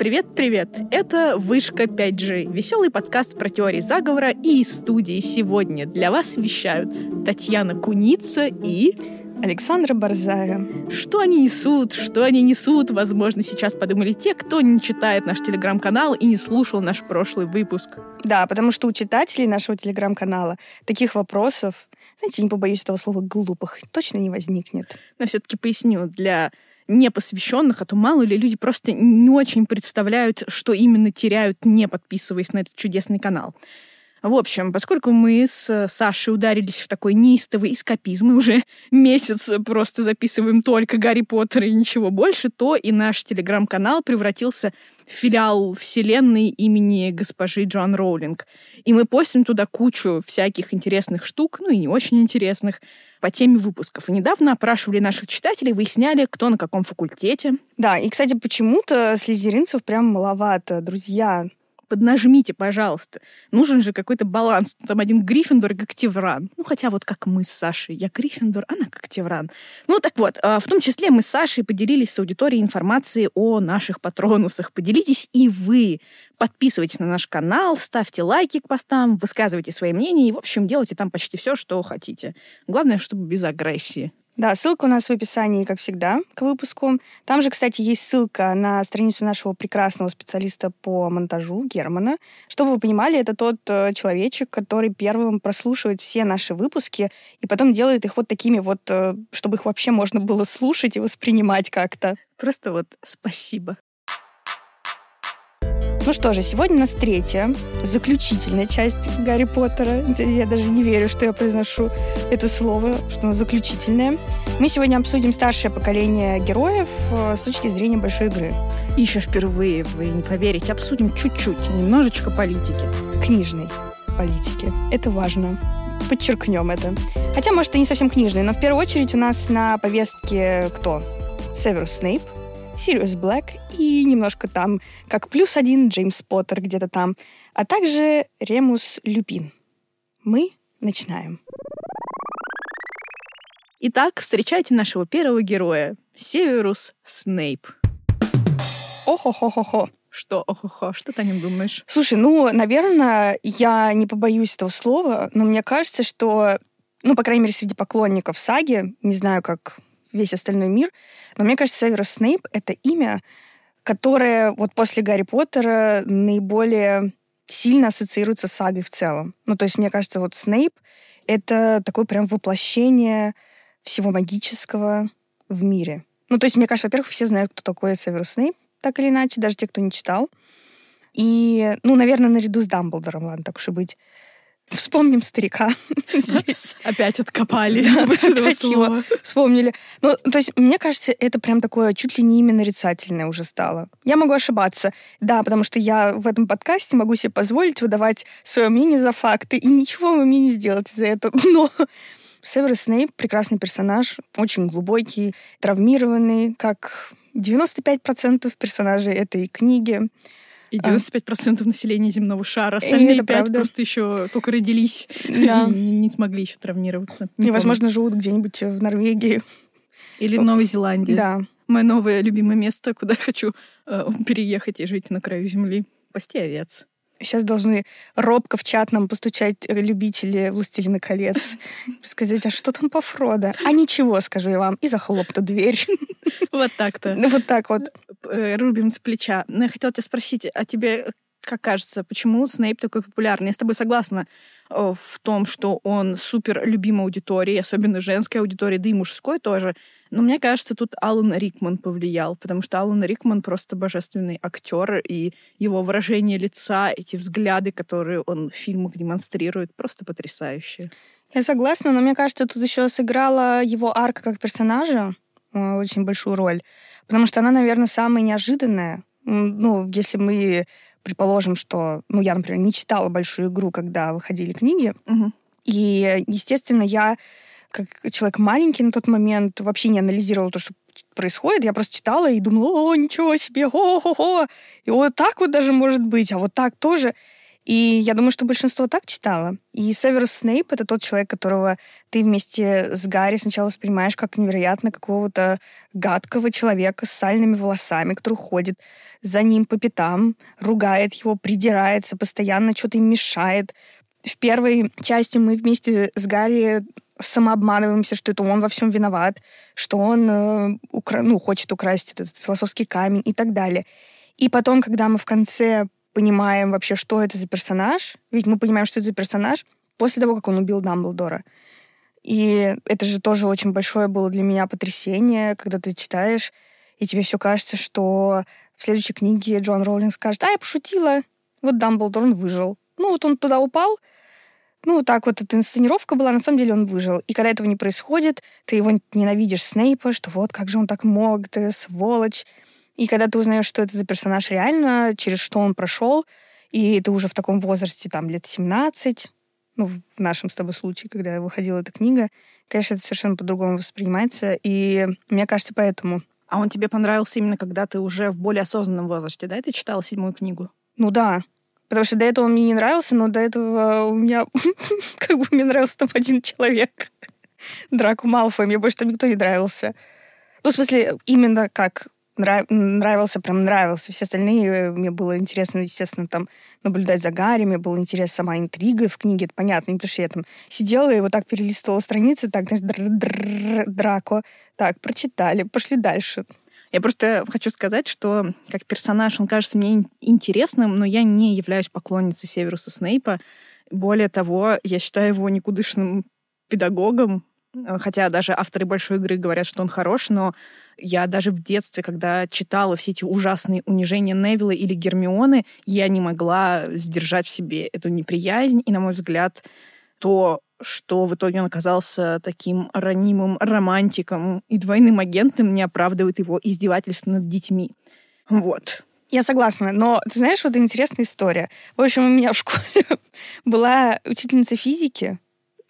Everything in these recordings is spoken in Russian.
Привет-привет! Это «Вышка 5G» — веселый подкаст про теории заговора, и из студии сегодня для вас вещают Татьяна Куница и... Александра Борзая. Что они несут, что они несут, возможно, сейчас подумали те, кто не читает наш телеграм-канал и не слушал наш прошлый выпуск. Да, потому что у читателей нашего телеграм-канала таких вопросов, знаете, не побоюсь этого слова, глупых, точно не возникнет. Но все-таки поясню, для непосвященных, а то мало ли люди просто не очень представляют, что именно теряют, не подписываясь на этот чудесный канал. В общем, поскольку мы с Сашей ударились в такой неистовый эскапизм, мы уже месяц просто записываем только Гарри Поттера и ничего больше, то и наш телеграм-канал превратился в филиал вселенной имени госпожи Джоан Роулинг. И мы постим туда кучу всяких интересных штук, ну и не очень интересных, по теме выпусков. И недавно опрашивали наших читателей, выясняли, кто на каком факультете. Да, и, кстати, почему-то слезеринцев прям маловато. Друзья, поднажмите, пожалуйста. Нужен же какой-то баланс. Там один Гриффиндор и Коктевран. Ну, хотя вот как мы с Сашей. Я Гриффиндор, она Коктевран. Ну, так вот, а, в том числе мы с Сашей поделились с аудиторией информацией о наших патронусах. Поделитесь и вы. Подписывайтесь на наш канал, ставьте лайки к постам, высказывайте свои мнения и, в общем, делайте там почти все, что хотите. Главное, чтобы без агрессии. Да, ссылка у нас в описании, как всегда, к выпуску. Там же, кстати, есть ссылка на страницу нашего прекрасного специалиста по монтажу Германа. Чтобы вы понимали, это тот э, человечек, который первым прослушивает все наши выпуски и потом делает их вот такими вот, э, чтобы их вообще можно было слушать и воспринимать как-то. Просто вот спасибо. Ну что же, сегодня у нас третья, заключительная часть Гарри Поттера. Я даже не верю, что я произношу это слово, что оно заключительное. Мы сегодня обсудим старшее поколение героев э, с точки зрения большой игры. И еще впервые, вы не поверите, обсудим чуть-чуть, немножечко политики. Книжной политики. Это важно. Подчеркнем это. Хотя, может, и не совсем книжной, но в первую очередь у нас на повестке кто? Северус Снейп — Сириус Блэк и немножко там, как плюс один Джеймс Поттер где-то там, а также Ремус Люпин. Мы начинаем. Итак, встречайте нашего первого героя, Северус Снейп. Охо-хо-хо-хо. Что, охо-хо, что ты о нем думаешь? Слушай, ну, наверное, я не побоюсь этого слова, но мне кажется, что, ну, по крайней мере, среди поклонников саги, не знаю, как весь остальной мир. Но мне кажется, Северус Снейп — это имя, которое вот после Гарри Поттера наиболее сильно ассоциируется с сагой в целом. Ну, то есть, мне кажется, вот Снейп — это такое прям воплощение всего магического в мире. Ну, то есть, мне кажется, во-первых, все знают, кто такой Северус Снейп, так или иначе, даже те, кто не читал. И, ну, наверное, наряду с Дамблдором, ладно, так уж и быть. Вспомним старика здесь. Опять откопали. Да, опять его вспомнили. Ну, то есть, мне кажется, это прям такое чуть ли не имя нарицательное уже стало. Я могу ошибаться. Да, потому что я в этом подкасте могу себе позволить выдавать свое мнение за факты, и ничего вы мне не сделаете за это. Но Северус Снейп — прекрасный персонаж, очень глубокий, травмированный, как 95% персонажей этой книги. И 95% а. населения земного шара. Остальные пять правда. просто еще только родились да. и не, не смогли еще травмироваться. Не и, возможно, живут где-нибудь в Норвегии. Или в Новой Зеландии. Да. Мое новое любимое место, куда я хочу э, переехать и жить на краю земли. Пасти овец. Сейчас должны робко в чат нам постучать любители «Властелина колец». Сказать, а что там по Фродо? А ничего, скажу я вам. И захлопну дверь. Вот так-то. Вот так вот. Э, рубим с плеча. Но я хотела тебя спросить, а тебе как кажется, почему Снейп такой популярный? Я с тобой согласна э, в том, что он супер любим аудитории, особенно женской аудитории, да и мужской тоже. Но мне кажется, тут Алан Рикман повлиял, потому что Алан Рикман просто божественный актер, и его выражение лица, эти взгляды, которые он в фильмах демонстрирует, просто потрясающие. Я согласна, но мне кажется, тут еще сыграла его арка как персонажа э, очень большую роль, потому что она, наверное, самая неожиданная. Ну, если мы предположим, что, ну, я, например, не читала большую игру, когда выходили книги, угу. и, естественно, я как человек маленький на тот момент вообще не анализировала то, что происходит. Я просто читала и думала, о, ничего себе, о-хо-хо. И вот так вот даже может быть, а вот так тоже. И я думаю, что большинство так читало. И Северус Снейп — это тот человек, которого ты вместе с Гарри сначала воспринимаешь как невероятно какого-то гадкого человека с сальными волосами, который ходит за ним по пятам, ругает его, придирается, постоянно что-то им мешает. В первой части мы вместе с Гарри самообманываемся, что это он во всем виноват, что он э, укра... ну, хочет украсть этот философский камень и так далее. И потом, когда мы в конце понимаем вообще, что это за персонаж, ведь мы понимаем, что это за персонаж после того, как он убил Дамблдора. И это же тоже очень большое было для меня потрясение, когда ты читаешь, и тебе все кажется, что в следующей книге Джон Роулинг скажет, а, я пошутила, вот Дамблдор, он выжил. Ну, вот он туда упал, ну, так вот эта инсценировка была, на самом деле он выжил. И когда этого не происходит, ты его ненавидишь Снейпа, что вот как же он так мог, ты сволочь. И когда ты узнаешь, что это за персонаж реально, через что он прошел, и ты уже в таком возрасте, там, лет 17, ну, в нашем с тобой случае, когда выходила эта книга, конечно, это совершенно по-другому воспринимается. И мне кажется, поэтому. А он тебе понравился именно когда ты уже в более осознанном возрасте, да? Ты читала седьмую книгу? Ну да. Потому что до этого он мне не нравился, но до этого у меня как бы мне нравился там один человек. Драку Малфой. Мне больше там никто не нравился. Ну, в смысле, именно как нравился, прям нравился. Все остальные э, мне было интересно, естественно, там наблюдать за Гарри, мне было интересно сама интрига в книге, это понятно, потому что я там сидела и вот так перелистывала страницы, так, знаешь, Драко, так, прочитали, пошли дальше. Я просто хочу сказать, что как персонаж он кажется мне интересным, но я не являюсь поклонницей Северуса Снейпа. Более того, я считаю его никудышным педагогом, хотя даже авторы большой игры говорят, что он хорош, но я даже в детстве, когда читала все эти ужасные унижения Невилла или Гермионы, я не могла сдержать в себе эту неприязнь. И, на мой взгляд, то, что в итоге он оказался таким ранимым романтиком и двойным агентом, не оправдывает его издевательство над детьми. Вот. Я согласна, но ты знаешь, вот интересная история. В общем, у меня в школе была учительница физики,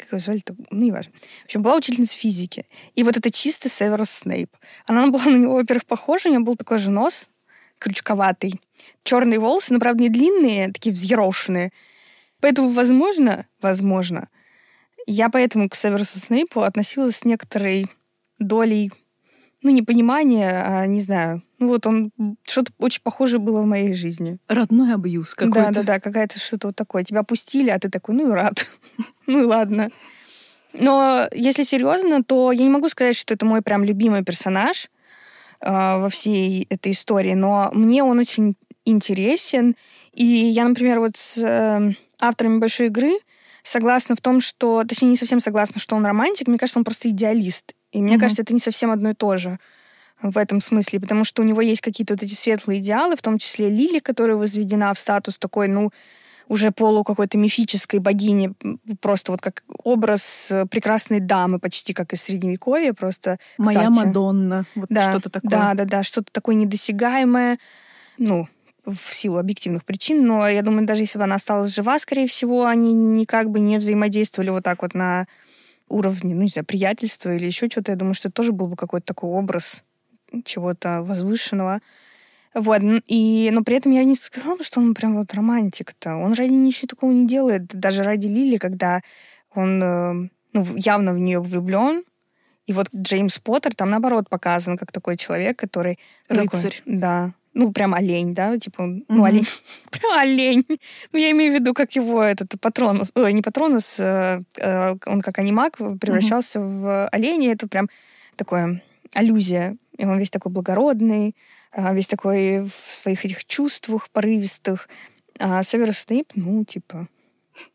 как ее звали-то, ну, не важно. В общем, была учительница физики. И вот это чисто Северус Снейп. Она была на него, во-первых, похожа, у нее был такой же нос, крючковатый, черные волосы, но, правда, не длинные, такие взъерошенные, Поэтому, возможно, возможно, я поэтому к Северусу Снейпу относилась с некоторой долей, ну, непонимания, а, не знаю, вот он, что-то очень похожее было в моей жизни. Родной абьюз какой-то. Да-да-да, какая-то что-то вот такое. Тебя пустили, а ты такой, ну и рад. ну и ладно. Но если серьезно, то я не могу сказать, что это мой прям любимый персонаж э, во всей этой истории, но мне он очень интересен. И я, например, вот с э, авторами большой игры согласна в том, что, точнее, не совсем согласна, что он романтик. Мне кажется, он просто идеалист. И мне mm-hmm. кажется, это не совсем одно и то же в этом смысле, потому что у него есть какие-то вот эти светлые идеалы, в том числе Лили, которая возведена в статус такой, ну, уже полу какой-то мифической богини, просто вот как образ э, прекрасной дамы, почти как из Средневековья, просто... Моя кстати, Мадонна, вот да, что-то такое. Да, да, да, что-то такое недосягаемое, ну, в силу объективных причин, но я думаю, даже если бы она осталась жива, скорее всего, они никак бы не взаимодействовали вот так вот на уровне, ну, не знаю, приятельства или еще что-то. Я думаю, что это тоже был бы какой-то такой образ чего-то возвышенного. Вот, и, но при этом я не сказала, что он прям вот романтик-то. Он ради ничего такого не делает. Даже ради Лили, когда он э, ну, явно в нее влюблен, и вот Джеймс Поттер там, наоборот, показан как такой человек, который... Рыцарь. Такой, да, ну, прям олень, да, типа, ну, mm-hmm. олень, прям олень. Ну, я имею в виду, как его этот патронус, ой, не патронус, э, э, он как анимак превращался mm-hmm. в оленя, это прям такое аллюзия. И он весь такой благородный, э, весь такой в своих этих чувствах порывистых. А Северус Снейп, ну, типа,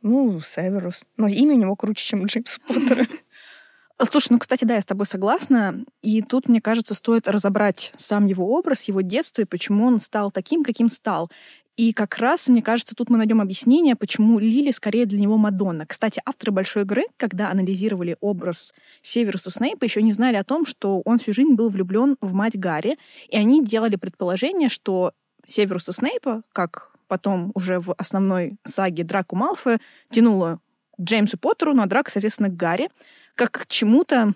ну, Северус. Но имя у него круче, чем Джеймс Поттера. Слушай, ну, кстати, да, я с тобой согласна. И тут, мне кажется, стоит разобрать сам его образ, его детство и почему он стал таким, каким стал. И как раз, мне кажется, тут мы найдем объяснение, почему Лили скорее для него Мадонна. Кстати, авторы большой игры, когда анализировали образ Северуса Снейпа, еще не знали о том, что он всю жизнь был влюблен в мать Гарри, и они делали предположение, что Северуса Снейпа, как потом уже в основной саге Драку Малфоя, тянуло Джеймсу Поттеру, ну а Драк, соответственно, к Гарри как к чему-то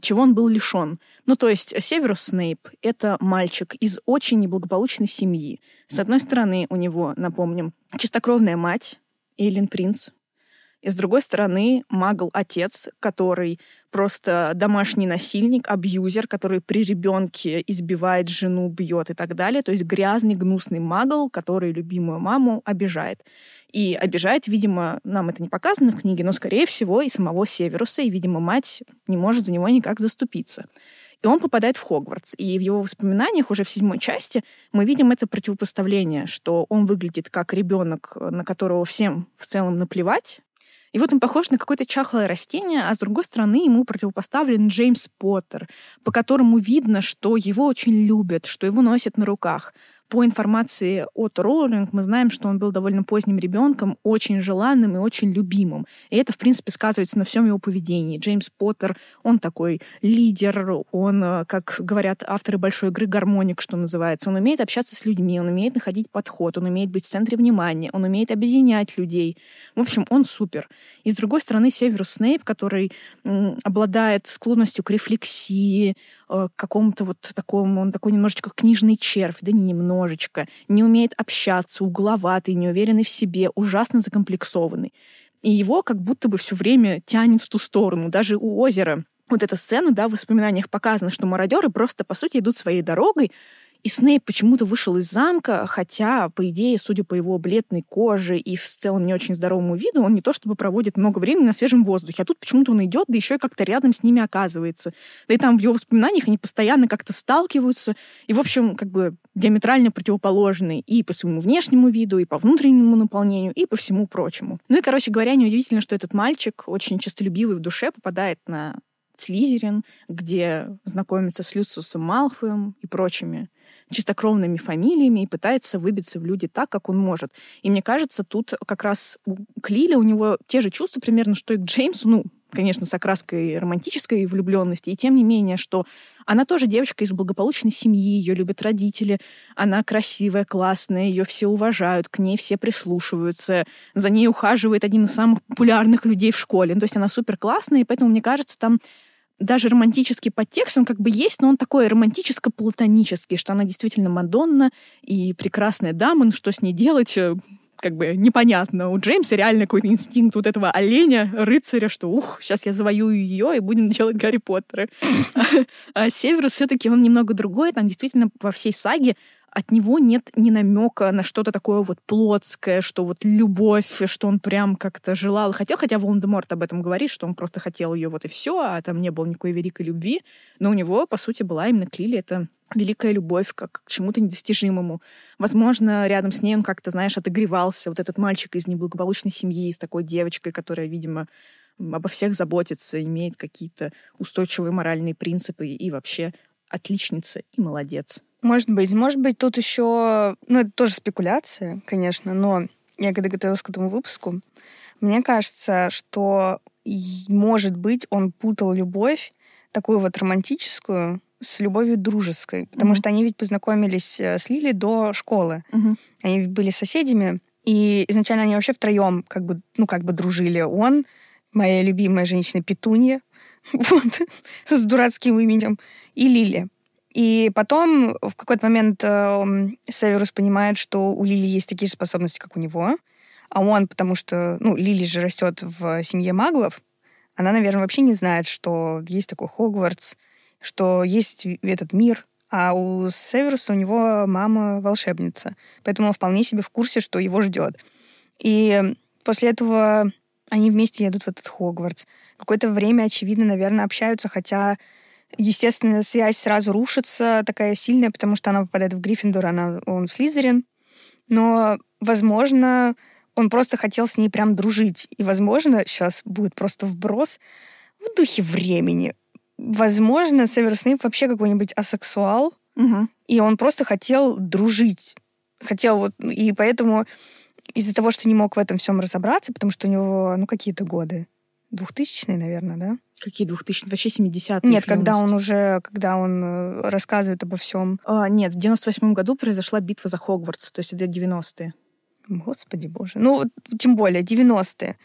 чего он был лишен. Ну, то есть Северус Снейп — это мальчик из очень неблагополучной семьи. С одной стороны, у него, напомним, чистокровная мать, Эйлин Принц, и с другой стороны, магл-отец, который просто домашний насильник, абьюзер, который при ребенке избивает жену, бьет и так далее. То есть грязный, гнусный магл, который любимую маму обижает. И обижает, видимо, нам это не показано в книге, но, скорее всего, и самого Северуса, и, видимо, мать не может за него никак заступиться. И он попадает в Хогвартс. И в его воспоминаниях уже в седьмой части мы видим это противопоставление, что он выглядит как ребенок, на которого всем в целом наплевать, и вот он похож на какое-то чахлое растение, а с другой стороны ему противопоставлен Джеймс Поттер, по которому видно, что его очень любят, что его носят на руках по информации от Роулинг мы знаем, что он был довольно поздним ребенком, очень желанным и очень любимым. И это, в принципе, сказывается на всем его поведении. Джеймс Поттер, он такой лидер, он, э, как говорят авторы большой игры, гармоник, что называется. Он умеет общаться с людьми, он умеет находить подход, он умеет быть в центре внимания, он умеет объединять людей. В общем, он супер. И с другой стороны, Северус Снейп, который м, обладает склонностью к рефлексии, к какому-то вот такому, он такой немножечко книжный червь, да немножечко, не умеет общаться, угловатый, неуверенный в себе, ужасно закомплексованный. И его как будто бы все время тянет в ту сторону. Даже у озера вот эта сцена, да, в воспоминаниях показано, что мародеры просто, по сути, идут своей дорогой, и Снейп почему-то вышел из замка, хотя, по идее, судя по его бледной коже и в целом не очень здоровому виду, он не то чтобы проводит много времени на свежем воздухе, а тут почему-то он идет, да еще и как-то рядом с ними оказывается. Да и там в его воспоминаниях они постоянно как-то сталкиваются, и, в общем, как бы диаметрально противоположные и по своему внешнему виду, и по внутреннему наполнению, и по всему прочему. Ну и, короче говоря, неудивительно, что этот мальчик, очень честолюбивый в душе, попадает на Слизерин, где знакомится с Люциусом Малфоем и прочими чистокровными фамилиями и пытается выбиться в люди так, как он может. И мне кажется, тут как раз у Клиля у него те же чувства примерно, что и к Джеймсу, ну, конечно, с окраской романтической влюбленности, и тем не менее, что она тоже девочка из благополучной семьи, ее любят родители, она красивая, классная, ее все уважают, к ней все прислушиваются, за ней ухаживает один из самых популярных людей в школе. Ну, то есть она супер классная, и поэтому, мне кажется, там даже романтический подтекст, он как бы есть, но он такой романтическо-платонический, что она действительно Мадонна и прекрасная дама, ну что с ней делать, э, как бы непонятно. У Джеймса реально какой-то инстинкт вот этого оленя, рыцаря, что ух, сейчас я завоюю ее и будем делать Гарри Поттера. А Северус все-таки он немного другой, там действительно во всей саге от него нет ни намека на что-то такое вот плотское, что вот любовь, что он прям как-то желал хотел, хотя Волан-де-Морт об этом говорит, что он просто хотел ее вот и все, а там не было никакой великой любви, но у него, по сути, была именно к Лили это великая любовь как к чему-то недостижимому. Возможно, рядом с ней он как-то, знаешь, отогревался. Вот этот мальчик из неблагополучной семьи, с такой девочкой, которая, видимо, обо всех заботится, имеет какие-то устойчивые моральные принципы и вообще отличница и молодец. Может быть. Может быть, тут еще... Ну, это тоже спекуляция, конечно, но я когда готовилась к этому выпуску, мне кажется, что, может быть, он путал любовь, такую вот романтическую, с любовью дружеской. Потому mm-hmm. что они ведь познакомились э, с Лили до школы. Mm-hmm. Они были соседями, и изначально они вообще втроем как бы, ну, как бы дружили. Он, моя любимая женщина Петунья, вот, с дурацким именем, и Лили. И потом в какой-то момент э, Северус понимает, что у Лили есть такие же способности, как у него, а он, потому что, ну, Лили же растет в семье маглов, она, наверное, вообще не знает, что есть такой Хогвартс, что есть этот мир, а у Северуса у него мама волшебница, поэтому он вполне себе в курсе, что его ждет. И после этого они вместе едут в этот Хогвартс. Какое-то время, очевидно, наверное, общаются, хотя Естественно, связь сразу рушится, такая сильная, потому что она попадает в Гриффиндор, она, он в Слизерин. Но, возможно, он просто хотел с ней прям дружить. И, возможно, сейчас будет просто вброс в духе времени. Возможно, Северус Снейп вообще какой-нибудь асексуал, угу. и он просто хотел дружить. Хотел вот... И поэтому из-за того, что не мог в этом всем разобраться, потому что у него, ну, какие-то годы, двухтысячные, наверное, да? Какие 2000 Вообще 70-е. Нет, когда он уже, когда он э, рассказывает обо всем. А, нет, в 98 году произошла битва за Хогвартс, то есть это 90-е. Господи боже. Ну, тем более, 90-е.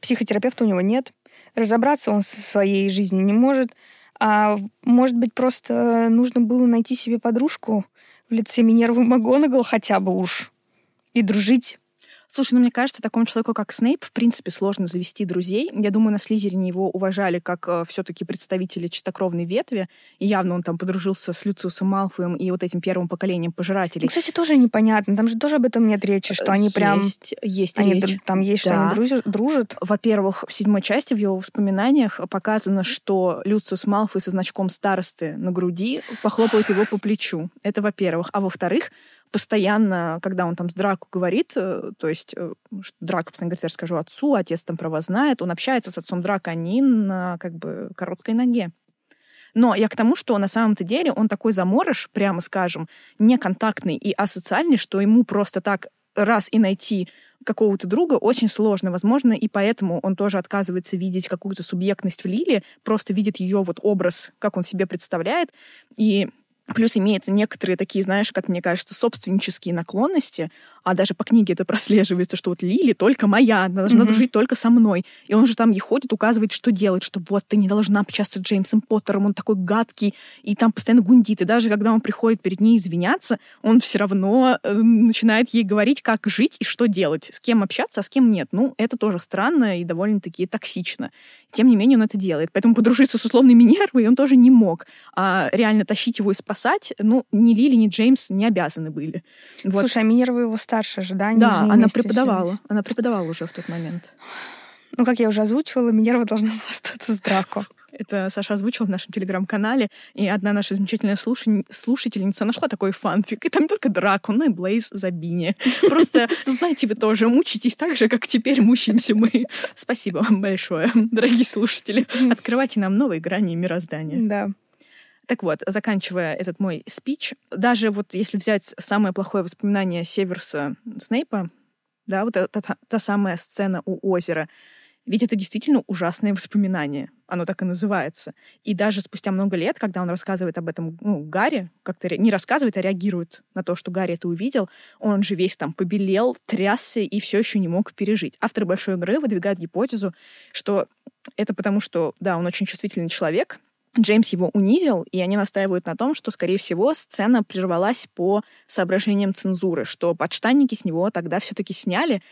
Психотерапевта у него нет. Разобраться он в своей жизни не может. А может быть, просто нужно было найти себе подружку в лице Минервы МакГонагал хотя бы уж и дружить Слушай, ну мне кажется, такому человеку, как Снейп, в принципе, сложно завести друзей. Я думаю, на Слизерине его уважали как э, все-таки представители чистокровной ветви. И явно он там подружился с Люциусом Малфоем и вот этим первым поколением пожирателей. Ну, кстати, тоже непонятно. Там же тоже об этом нет речи, что они прям... Есть, есть они, речь. Там есть, да. что они дружат. Во-первых, в седьмой части в его воспоминаниях показано, что Люциус Малфой со значком старосты на груди похлопает его по плечу. Это во-первых. А во-вторых, постоянно, когда он там с Драку говорит, э, то есть э, что Драко постоянно говорит, я расскажу отцу, отец там про знает, он общается с отцом Драка, они на как бы короткой ноге. Но я к тому, что на самом-то деле он такой заморыш, прямо скажем, неконтактный и асоциальный, что ему просто так раз и найти какого-то друга очень сложно. Возможно, и поэтому он тоже отказывается видеть какую-то субъектность в Лиле, просто видит ее вот образ, как он себе представляет. И Плюс имеет некоторые такие, знаешь, как мне кажется, собственнические наклонности, а даже по книге это прослеживается, что вот Лили только моя, она должна mm-hmm. дружить только со мной. И он же там ей ходит, указывает, что делать, что вот ты не должна общаться с Джеймсом Поттером, он такой гадкий, и там постоянно гундит. И даже когда он приходит перед ней извиняться, он все равно э, начинает ей говорить, как жить и что делать, с кем общаться, а с кем нет. Ну, это тоже странно и довольно-таки токсично. Тем не менее, он это делает. Поэтому подружиться с условной Минервой он тоже не мог. А реально тащить его и спасать, ну, ни Лили, ни Джеймс не обязаны были. Вот. Слушай, а Минерва его старше же, да? Они да, она преподавала. Учились. Она преподавала уже в тот момент. Ну, как я уже озвучивала, Минерва должна была остаться с Драко. Это Саша озвучила в нашем телеграм-канале, и одна наша замечательная слушатель... слушательница нашла такой фанфик, и там не только Драко, но и Блейз Забини. Просто, знаете, вы тоже мучитесь так же, как теперь мучаемся мы. Спасибо вам большое, дорогие слушатели. Открывайте нам новые грани мироздания. Да. Так вот, заканчивая этот мой спич, даже вот если взять самое плохое воспоминание Северса Снейпа, да, вот та, та, та самая сцена у озера, ведь это действительно ужасное воспоминание. Оно так и называется. И даже спустя много лет, когда он рассказывает об этом ну, Гарри, как-то не рассказывает, а реагирует на то, что Гарри это увидел, он же весь там побелел, трясся и все еще не мог пережить. Авторы большой игры выдвигают гипотезу, что это потому, что, да, он очень чувствительный человек, Джеймс его унизил, и они настаивают на том, что, скорее всего, сцена прервалась по соображениям цензуры, что подштанники с него тогда все-таки сняли,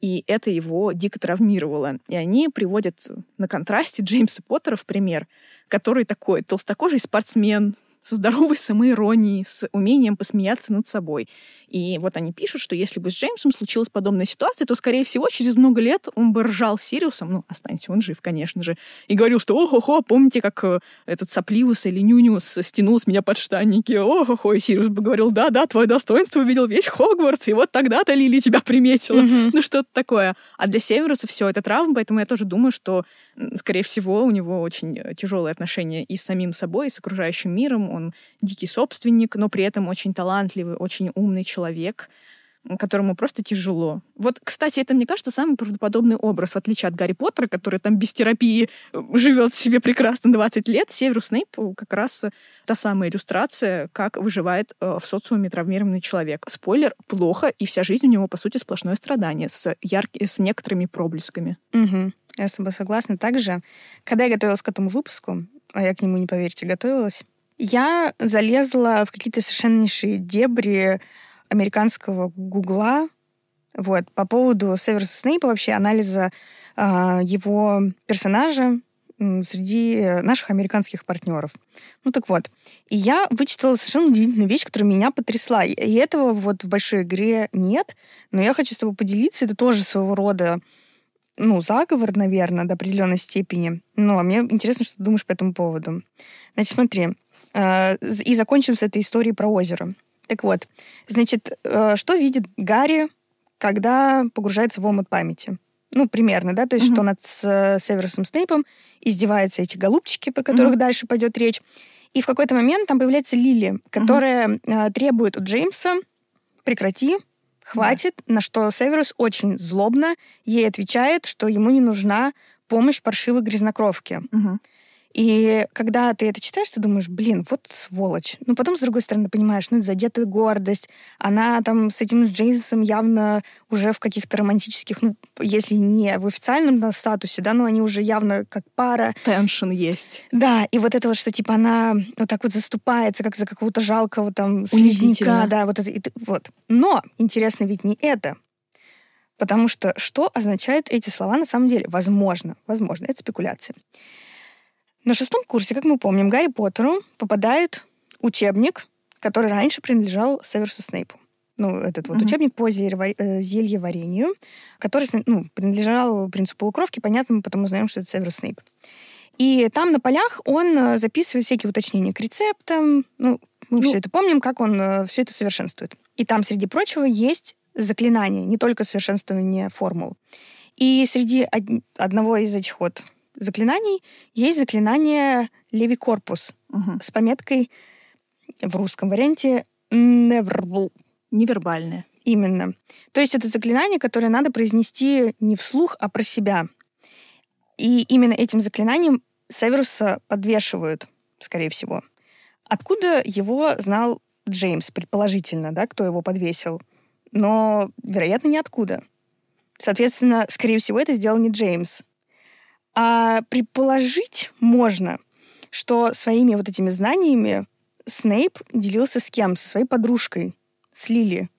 и это его дико травмировало. И они приводят на контрасте Джеймса Поттера в пример, который такой толстокожий спортсмен, со здоровой самоиронией, с умением посмеяться над собой. И вот они пишут, что если бы с Джеймсом случилась подобная ситуация, то, скорее всего, через много лет он бы ржал Сириусом, ну, останется он жив, конечно же, и говорил, что ого-хо, помните, как э, этот Сапливус или Нюниус стянул с меня подштанники, ого-хо, и Сириус бы говорил, да-да, твое достоинство увидел весь Хогвартс, и вот тогда-то Лили тебя приметила. Mm-hmm. Ну, что-то такое. А для Северуса все это травма, поэтому я тоже думаю, что, скорее всего, у него очень э, тяжелые отношения и с самим собой, и с окружающим миром. Он дикий собственник, но при этом очень талантливый, очень умный человек которому просто тяжело. Вот, кстати, это, мне кажется, самый правдоподобный образ, в отличие от Гарри Поттера, который там без терапии э, живет себе прекрасно 20 лет. Северус Снейп как раз та самая иллюстрация, как выживает э, в социуме травмированный человек. Спойлер, плохо, и вся жизнь у него, по сути, сплошное страдание с, яркими, с некоторыми проблесками. Угу. Я с тобой согласна. Также, когда я готовилась к этому выпуску, а я к нему, не поверите, готовилась, я залезла в какие-то совершеннейшие дебри американского Гугла вот, по поводу Северса Снейпа, вообще анализа э, его персонажа среди наших американских партнеров. Ну так вот. И я вычитала совершенно удивительную вещь, которая меня потрясла. И этого вот в большой игре нет, но я хочу с тобой поделиться. Это тоже своего рода ну, заговор, наверное, до определенной степени. Но мне интересно, что ты думаешь по этому поводу. Значит, смотри. Э, и закончим с этой историей про озеро. Так вот, значит, э, что видит Гарри, когда погружается в омут памяти? Ну, примерно, да, то есть, mm-hmm. что над с Северусом Снейпом издеваются эти голубчики, про которых mm-hmm. дальше пойдет речь. И в какой-то момент там появляется Лили, которая mm-hmm. требует у Джеймса прекрати, хватит, да. на что Северус очень злобно ей отвечает, что ему не нужна помощь паршивой грязнокровки. Угу. И когда ты это читаешь, ты думаешь, блин, вот сволочь. Но потом, с другой стороны, понимаешь, ну, это задетая гордость. Она там с этим Джеймсом явно уже в каких-то романтических, ну, если не в официальном да, статусе, да, но они уже явно как пара. Теншн есть. Да, и вот это вот, что типа она вот так вот заступается, как за какого-то жалкого там слизняка, да, вот это. И, вот. Но интересно ведь не это. Потому что что означают эти слова на самом деле? Возможно, возможно, это спекуляция. На шестом курсе, как мы помним, Гарри Поттеру попадает учебник, который раньше принадлежал Северсу Снейпу. Ну, этот вот mm-hmm. учебник по э, зельеварению, который ну, принадлежал принцу полукровки, понятно, мы потом узнаем, что это Северус Снейп. И там на полях он э, записывает всякие уточнения к рецептам. Ну, мы ну, все это помним, как он э, все это совершенствует. И там, среди прочего, есть заклинания, не только совершенствование формул. И среди од- одного из этих вот заклинаний есть заклинание Леви Корпус угу. с пометкой в русском варианте Neverbal. Невербальное. Именно. То есть это заклинание, которое надо произнести не вслух, а про себя. И именно этим заклинанием Северуса подвешивают, скорее всего. Откуда его знал Джеймс, предположительно, да, кто его подвесил? Но, вероятно, ниоткуда. Соответственно, скорее всего, это сделал не Джеймс. А предположить можно, что своими вот этими знаниями Снейп делился с кем? Со своей подружкой, с Лили.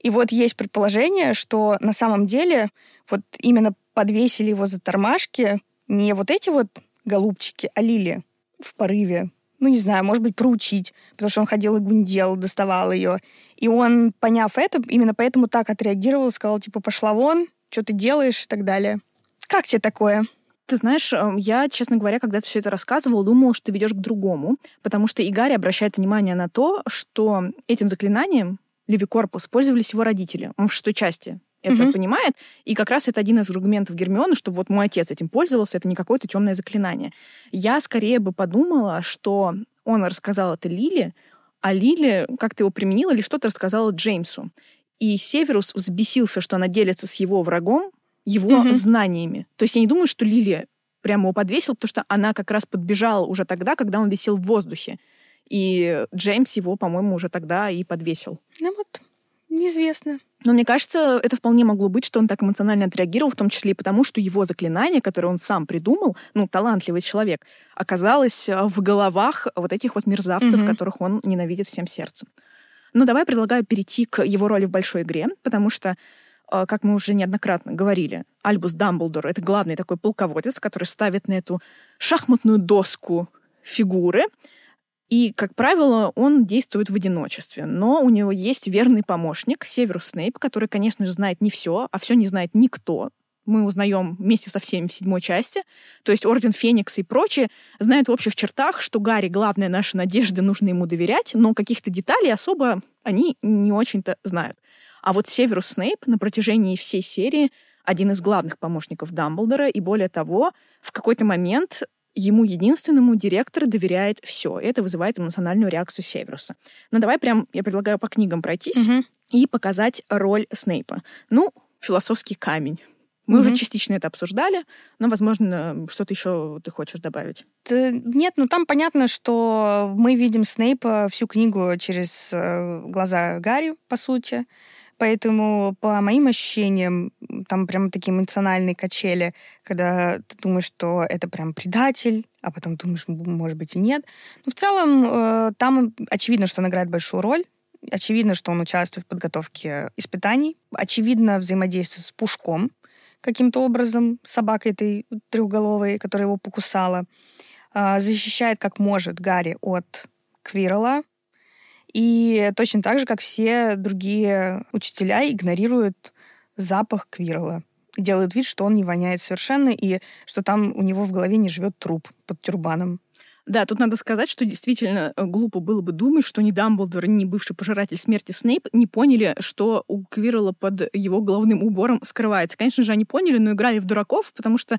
И вот есть предположение, что на самом деле вот именно подвесили его за тормашки не вот эти вот голубчики, а Лили в порыве. Ну, не знаю, может быть, проучить, потому что он ходил и гундел, доставал ее. И он, поняв это, именно поэтому так отреагировал, сказал, типа, пошла вон, что ты делаешь и так далее. Как тебе такое? Ты знаешь, эм, я, честно говоря, когда ты все это рассказывал, думала, что ты ведешь к другому, потому что Игарь обращает внимание на то, что этим заклинанием Левикорпус пользовались его родители. Он в шестой части это угу. понимает. И как раз это один из аргументов Гермионы, что вот мой отец этим пользовался, это не какое-то темное заклинание. Я скорее бы подумала, что он рассказал это Лили, а Лили как-то его применила или что-то рассказала Джеймсу. И Северус взбесился, что она делится с его врагом, его mm-hmm. знаниями. То есть я не думаю, что Лилия прямо его подвесил, потому что она как раз подбежала уже тогда, когда он висел в воздухе. И Джеймс его, по-моему, уже тогда и подвесил. Ну вот, неизвестно. Но мне кажется, это вполне могло быть, что он так эмоционально отреагировал, в том числе и потому, что его заклинание, которое он сам придумал, ну, талантливый человек, оказалось э, в головах вот этих вот мерзавцев, mm-hmm. которых он ненавидит всем сердцем. Но давай предлагаю перейти к его роли в большой игре, потому что как мы уже неоднократно говорили, Альбус Дамблдор — это главный такой полководец, который ставит на эту шахматную доску фигуры, и, как правило, он действует в одиночестве. Но у него есть верный помощник, Северус Снейп, который, конечно же, знает не все, а все не знает никто. Мы узнаем вместе со всеми в седьмой части. То есть Орден Феникса и прочее знают в общих чертах, что Гарри — главная наша надежда, нужно ему доверять, но каких-то деталей особо они не очень-то знают. А вот Северус Снейп на протяжении всей серии один из главных помощников Дамблдора, и более того, в какой-то момент ему единственному директор доверяет все. Это вызывает эмоциональную реакцию Северуса. Но давай прям, я предлагаю по книгам пройтись угу. и показать роль Снейпа. Ну, философский камень. Мы угу. уже частично это обсуждали, но, возможно, что-то еще ты хочешь добавить. Нет, ну там понятно, что мы видим Снейпа всю книгу через э, глаза Гарри, по сути. Поэтому, по моим ощущениям, там прям такие эмоциональные качели, когда ты думаешь, что это прям предатель, а потом думаешь, может быть, и нет. Но в целом э, там очевидно, что он играет большую роль. Очевидно, что он участвует в подготовке испытаний. Очевидно, взаимодействует с Пушком каким-то образом, собакой этой трехголовой, которая его покусала. Э, защищает как может Гарри от Квирла, и точно так же, как все другие учителя, игнорируют запах Квирла. Делают вид, что он не воняет совершенно, и что там у него в голове не живет труп под тюрбаном. Да, тут надо сказать, что действительно э, глупо было бы думать, что ни Дамблдор, ни бывший пожиратель смерти Снейп не поняли, что у Квирла под его головным убором скрывается. Конечно же, они поняли, но играли в дураков, потому что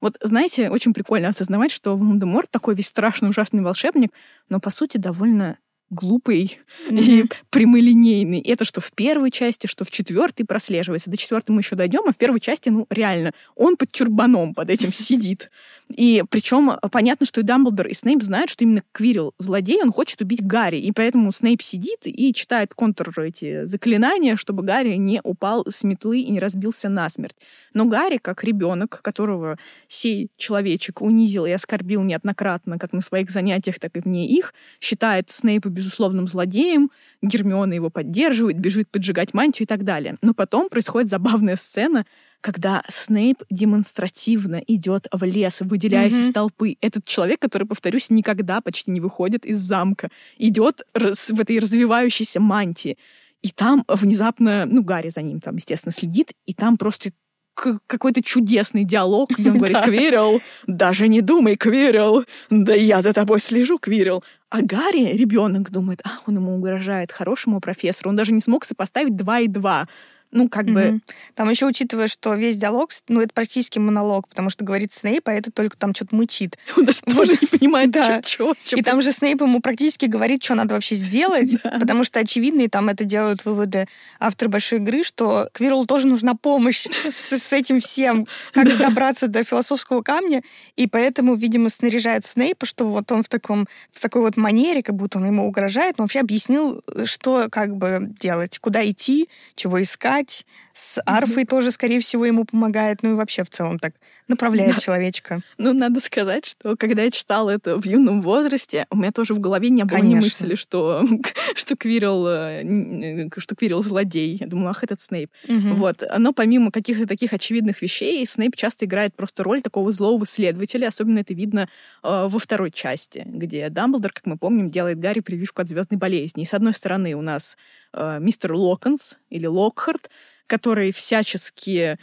вот, знаете, очень прикольно осознавать, что Волан-де-Морт такой весь страшный, ужасный волшебник, но, по сути, довольно глупый mm-hmm. и прямолинейный. Это что в первой части, что в четвертой прослеживается. До четвертой мы еще дойдем, а в первой части, ну, реально, он под тюрбаном под этим сидит. И причем понятно, что и Дамблдор, и Снейп знают, что именно Квирил злодей, он хочет убить Гарри. И поэтому Снейп сидит и читает контур эти заклинания, чтобы Гарри не упал с метлы и не разбился насмерть. Но Гарри, как ребенок, которого сей человечек унизил и оскорбил неоднократно, как на своих занятиях, так и вне их, считает Снейпа безусловным злодеем, Гермиона его поддерживает, бежит поджигать мантию и так далее. Но потом происходит забавная сцена, когда Снейп демонстративно идет в лес, выделяясь mm-hmm. из толпы. Этот человек, который, повторюсь, никогда почти не выходит из замка, идет в этой развивающейся мантии. И там внезапно, ну, Гарри за ним там, естественно, следит, и там просто какой-то чудесный диалог, где он говорит, Квирел, даже не думай, Квирел, да я за тобой слежу, Квирел. А Гарри, ребенок, думает, ах, он ему угрожает, хорошему профессору. Он даже не смог сопоставить два и два. Ну, как mm-hmm. бы... Там еще учитывая, что весь диалог, ну, это практически монолог, потому что говорит Снейп, а это только там что-то мычит. Он даже тоже не понимает, да. что. И там же Снейп ему практически говорит, что надо вообще сделать, потому что очевидно, и там это делают выводы автор большой игры, что Квирлу тоже нужна помощь с этим всем, как добраться до философского камня, и поэтому, видимо, снаряжают Снейпа, что вот он в таком в такой вот манере, как будто он ему угрожает, но вообще объяснил, что как бы делать, куда идти, чего искать, играть. С арфой mm-hmm. тоже, скорее всего, ему помогает. Ну и вообще в целом так направляет да. человечка. Ну, надо сказать, что когда я читала это в юном возрасте, у меня тоже в голове не было Конечно. ни мысли, что, что, Квирл, э, что Квирл злодей. Я думала, ах, этот Снейп. Угу. Вот. Но помимо каких-то таких очевидных вещей, Снейп часто играет просто роль такого злого следователя. Особенно это видно э, во второй части, где Дамблдор, как мы помним, делает Гарри прививку от звездной болезни. И с одной стороны у нас э, мистер Локонс или Локхарт, который всячески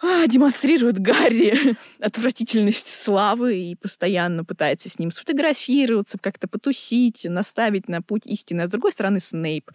а, демонстрирует Гарри отвратительность славы и постоянно пытается с ним сфотографироваться, как-то потусить, наставить на путь истины. А с другой стороны Снейп.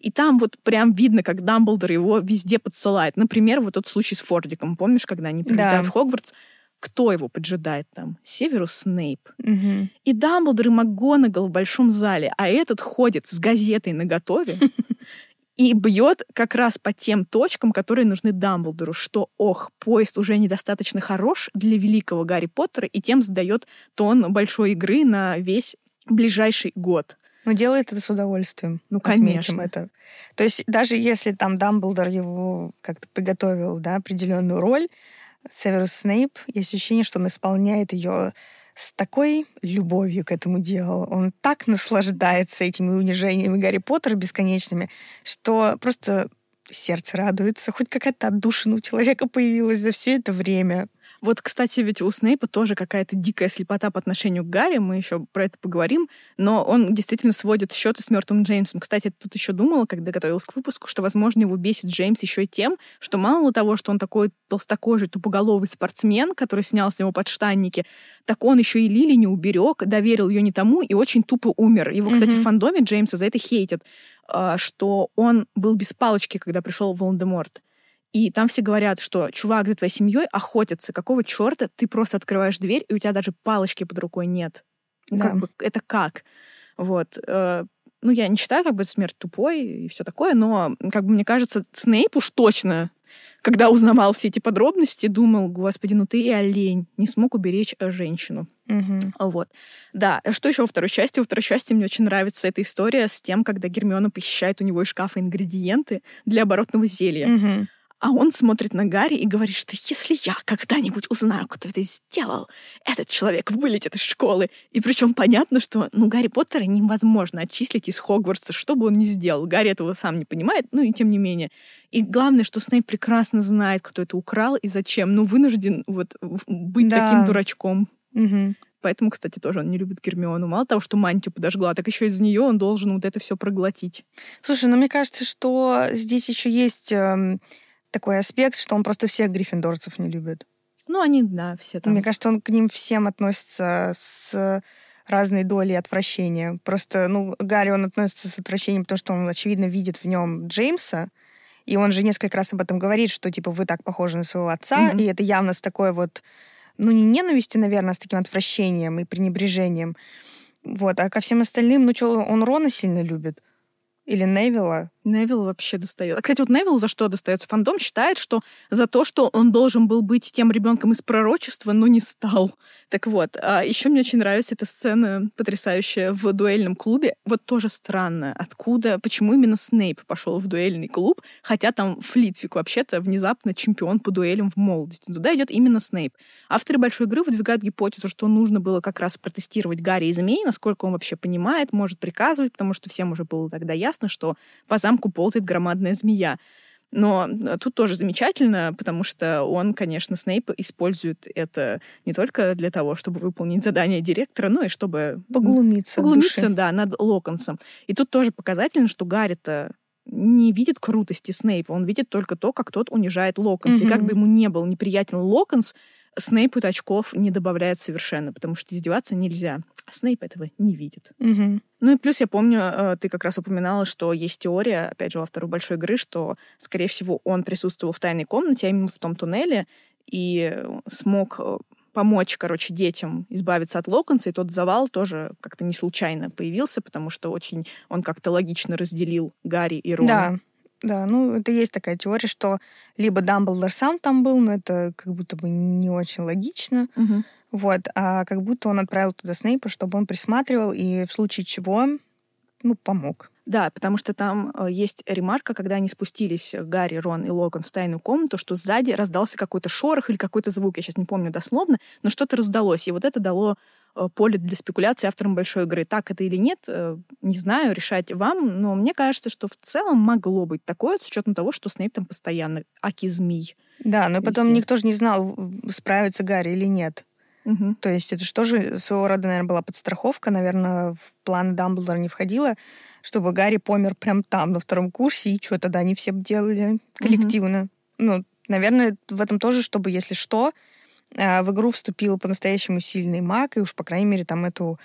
И там вот прям видно, как Дамблдор его везде подсылает. Например, вот тот случай с Фордиком. Помнишь, когда они прилетают да. в Хогвартс? Кто его поджидает там? Северус Снейп. Угу. И Дамблдор и МакГонагал в большом зале, а этот ходит с газетой наготове и бьет как раз по тем точкам, которые нужны Дамблдору, что, ох, поезд уже недостаточно хорош для великого Гарри Поттера, и тем задает тон большой игры на весь ближайший год. Ну, делает это с удовольствием. Ну, конечно. это. То есть даже если там Дамблдор его как-то приготовил, да, определенную роль, Северус Снейп, есть ощущение, что он исполняет ее с такой любовью к этому делу. Он так наслаждается этими унижениями Гарри Поттера бесконечными, что просто сердце радуется. Хоть какая-то отдушина у человека появилась за все это время. Вот, кстати, ведь у Снейпа тоже какая-то дикая слепота по отношению к Гарри, мы еще про это поговорим, но он действительно сводит счеты с мертвым Джеймсом. Кстати, тут еще думала, когда готовилась к выпуску, что, возможно, его бесит Джеймс еще и тем, что мало того, что он такой толстокожий, тупоголовый спортсмен, который снял с него подштанники, так он еще и Лили не уберег, доверил ее не тому и очень тупо умер. Его, кстати, mm-hmm. в фандоме Джеймса за это хейтят, а, что он был без палочки, когда пришел в Волан-де-Морт. И там все говорят, что чувак за твоей семьей охотится. Какого черта ты просто открываешь дверь, и у тебя даже палочки под рукой нет? Ну, да. как бы, это как? Вот. Э, ну, я не считаю, как бы, смерть тупой и все такое, но, как бы, мне кажется, Снейп уж точно, когда узнавал все эти подробности, думал, господи, ну ты и олень, не смог уберечь э, женщину. Угу. Вот. Да, что еще во второй части? Во второй части мне очень нравится эта история с тем, когда Гермиона похищает у него из шкафа ингредиенты для оборотного зелья. Угу. А он смотрит на Гарри и говорит, что если я когда-нибудь узнаю, кто это сделал, этот человек вылетит из школы. И причем понятно, что ну, Гарри Поттера невозможно отчислить из Хогвартса, что бы он ни сделал. Гарри этого сам не понимает, ну и тем не менее. И главное, что Снейп прекрасно знает, кто это украл и зачем. Ну, вынужден вот быть да. таким дурачком. Угу. Поэтому, кстати, тоже он не любит Гермиону. Мало того, что мантию подожгла, так еще из нее он должен вот это все проглотить. Слушай, ну мне кажется, что здесь еще есть эм, такой аспект, что он просто всех гриффиндорцев не любит. Ну, они, да, все там. Мне кажется, он к ним всем относится с разной долей отвращения. Просто, ну, Гарри, он относится с отвращением, потому что он, очевидно, видит в нем Джеймса, и он же несколько раз об этом говорит, что, типа, вы так похожи на своего отца, mm-hmm. и это явно с такой вот, ну, не ненавистью, наверное, а с таким отвращением и пренебрежением. Вот, а ко всем остальным, ну что, он Рона сильно любит? Или Невилла? Невилл вообще достает. А, кстати, вот Невиллу за что достается? Фандом считает, что за то, что он должен был быть тем ребенком из пророчества, но не стал. Так вот, а еще мне очень нравится эта сцена потрясающая в дуэльном клубе. Вот тоже странно, откуда, почему именно Снейп пошел в дуэльный клуб, хотя там Флитвик вообще-то внезапно чемпион по дуэлям в молодости. Туда идет именно Снейп. Авторы большой игры выдвигают гипотезу, что нужно было как раз протестировать Гарри и Змей, насколько он вообще понимает, может приказывать, потому что всем уже было тогда ясно, что по замку замку ползает громадная змея. Но э, тут тоже замечательно, потому что он, конечно, Снейп использует это не только для того, чтобы выполнить задание директора, но и чтобы... Поглумиться. Поглумиться, да, над Локонсом. И тут тоже показательно, что Гарри-то не видит крутости Снейпа, он видит только то, как тот унижает Локонса. Mm-hmm. И как бы ему не был неприятен Локонс, Снейпу очков не добавляет совершенно, потому что издеваться нельзя. А Снейп этого не видит. Угу. Ну и плюс я помню, э, ты как раз упоминала, что есть теория, опять же, у автора большой игры, что, скорее всего, он присутствовал в тайной комнате, а именно в том туннеле, и смог э, помочь, короче, детям избавиться от Локонса, и тот завал тоже как-то не случайно появился, потому что очень он как-то логично разделил Гарри и Рона. Да, да, ну это есть такая теория, что либо Дамблдор сам там был, но это как будто бы не очень логично. Угу. Вот, а как будто он отправил туда Снейпа, чтобы он присматривал и в случае чего, ну, помог. Да, потому что там э, есть ремарка, когда они спустились, э, Гарри, Рон и Логан, в тайную комнату, что сзади раздался какой-то шорох или какой-то звук, я сейчас не помню дословно, но что-то раздалось. И вот это дало поле для спекуляции авторам большой игры. Так это или нет, не знаю, решать вам, но мне кажется, что в целом могло быть такое, с учетом того, что Снейп там постоянно аки змей. Да, но потом никто же не знал, справится Гарри или нет. Угу. То есть это же тоже своего рода, наверное, была подстраховка, наверное, в план Дамблдора не входила, чтобы Гарри помер прям там, на втором курсе, и что тогда они все делали коллективно. Угу. Ну, наверное, в этом тоже, чтобы, если что, в игру вступил по-настоящему сильный маг, и уж, по крайней мере, там эту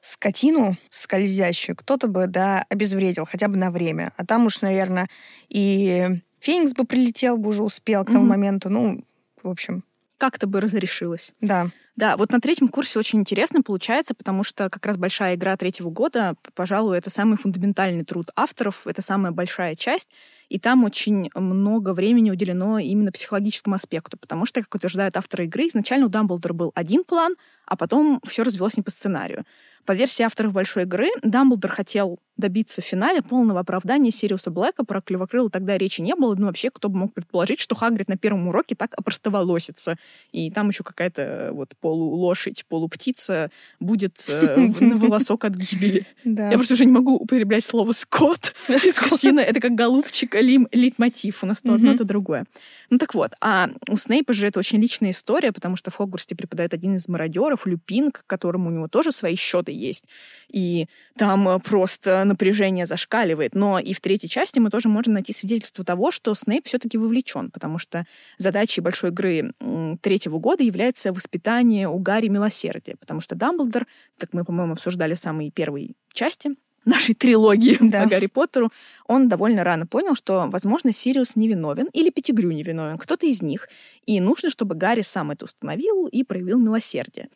скотину скользящую кто-то бы, да, обезвредил, хотя бы на время. А там уж, наверное, и Феникс бы прилетел бы уже успел к тому mm моменту. Ну, в общем. Как-то бы разрешилось. Да. Да, вот на третьем курсе очень интересно получается, потому что как раз большая игра третьего года, пожалуй, это самый фундаментальный труд авторов, это самая большая часть, и там очень много времени уделено именно психологическому аспекту, потому что, как утверждают авторы игры, изначально у Дамблдора был один план, а потом все развелось не по сценарию. По версии авторов большой игры, Дамблдор хотел добиться в финале полного оправдания Сириуса Блэка. Про Клевокрыла тогда речи не было. Ну, вообще, кто бы мог предположить, что Хагрид на первом уроке так опростоволосится. И там еще какая-то э, вот полулошадь, полуптица будет э, на волосок от гибели. Я просто уже не могу употреблять слово «скот». Скотина — это как голубчик, лим, лейтмотив. У нас то одно, то другое. Ну так вот, а у Снейпа же это очень личная история, потому что в Хогвартсе преподает один из мародеров, Люпин, к которому у него тоже свои счеты есть. И там э, просто напряжение зашкаливает. Но и в третьей части мы тоже можем найти свидетельство того, что Снейп все-таки вовлечен, потому что задачей большой игры третьего года является воспитание у Гарри милосердия, потому что Дамблдор, как мы, по-моему, обсуждали в самой первой части, нашей трилогии да. по Гарри Поттеру, он довольно рано понял, что, возможно, Сириус невиновен или Петтигрю невиновен, кто-то из них. И нужно, чтобы Гарри сам это установил и проявил милосердие.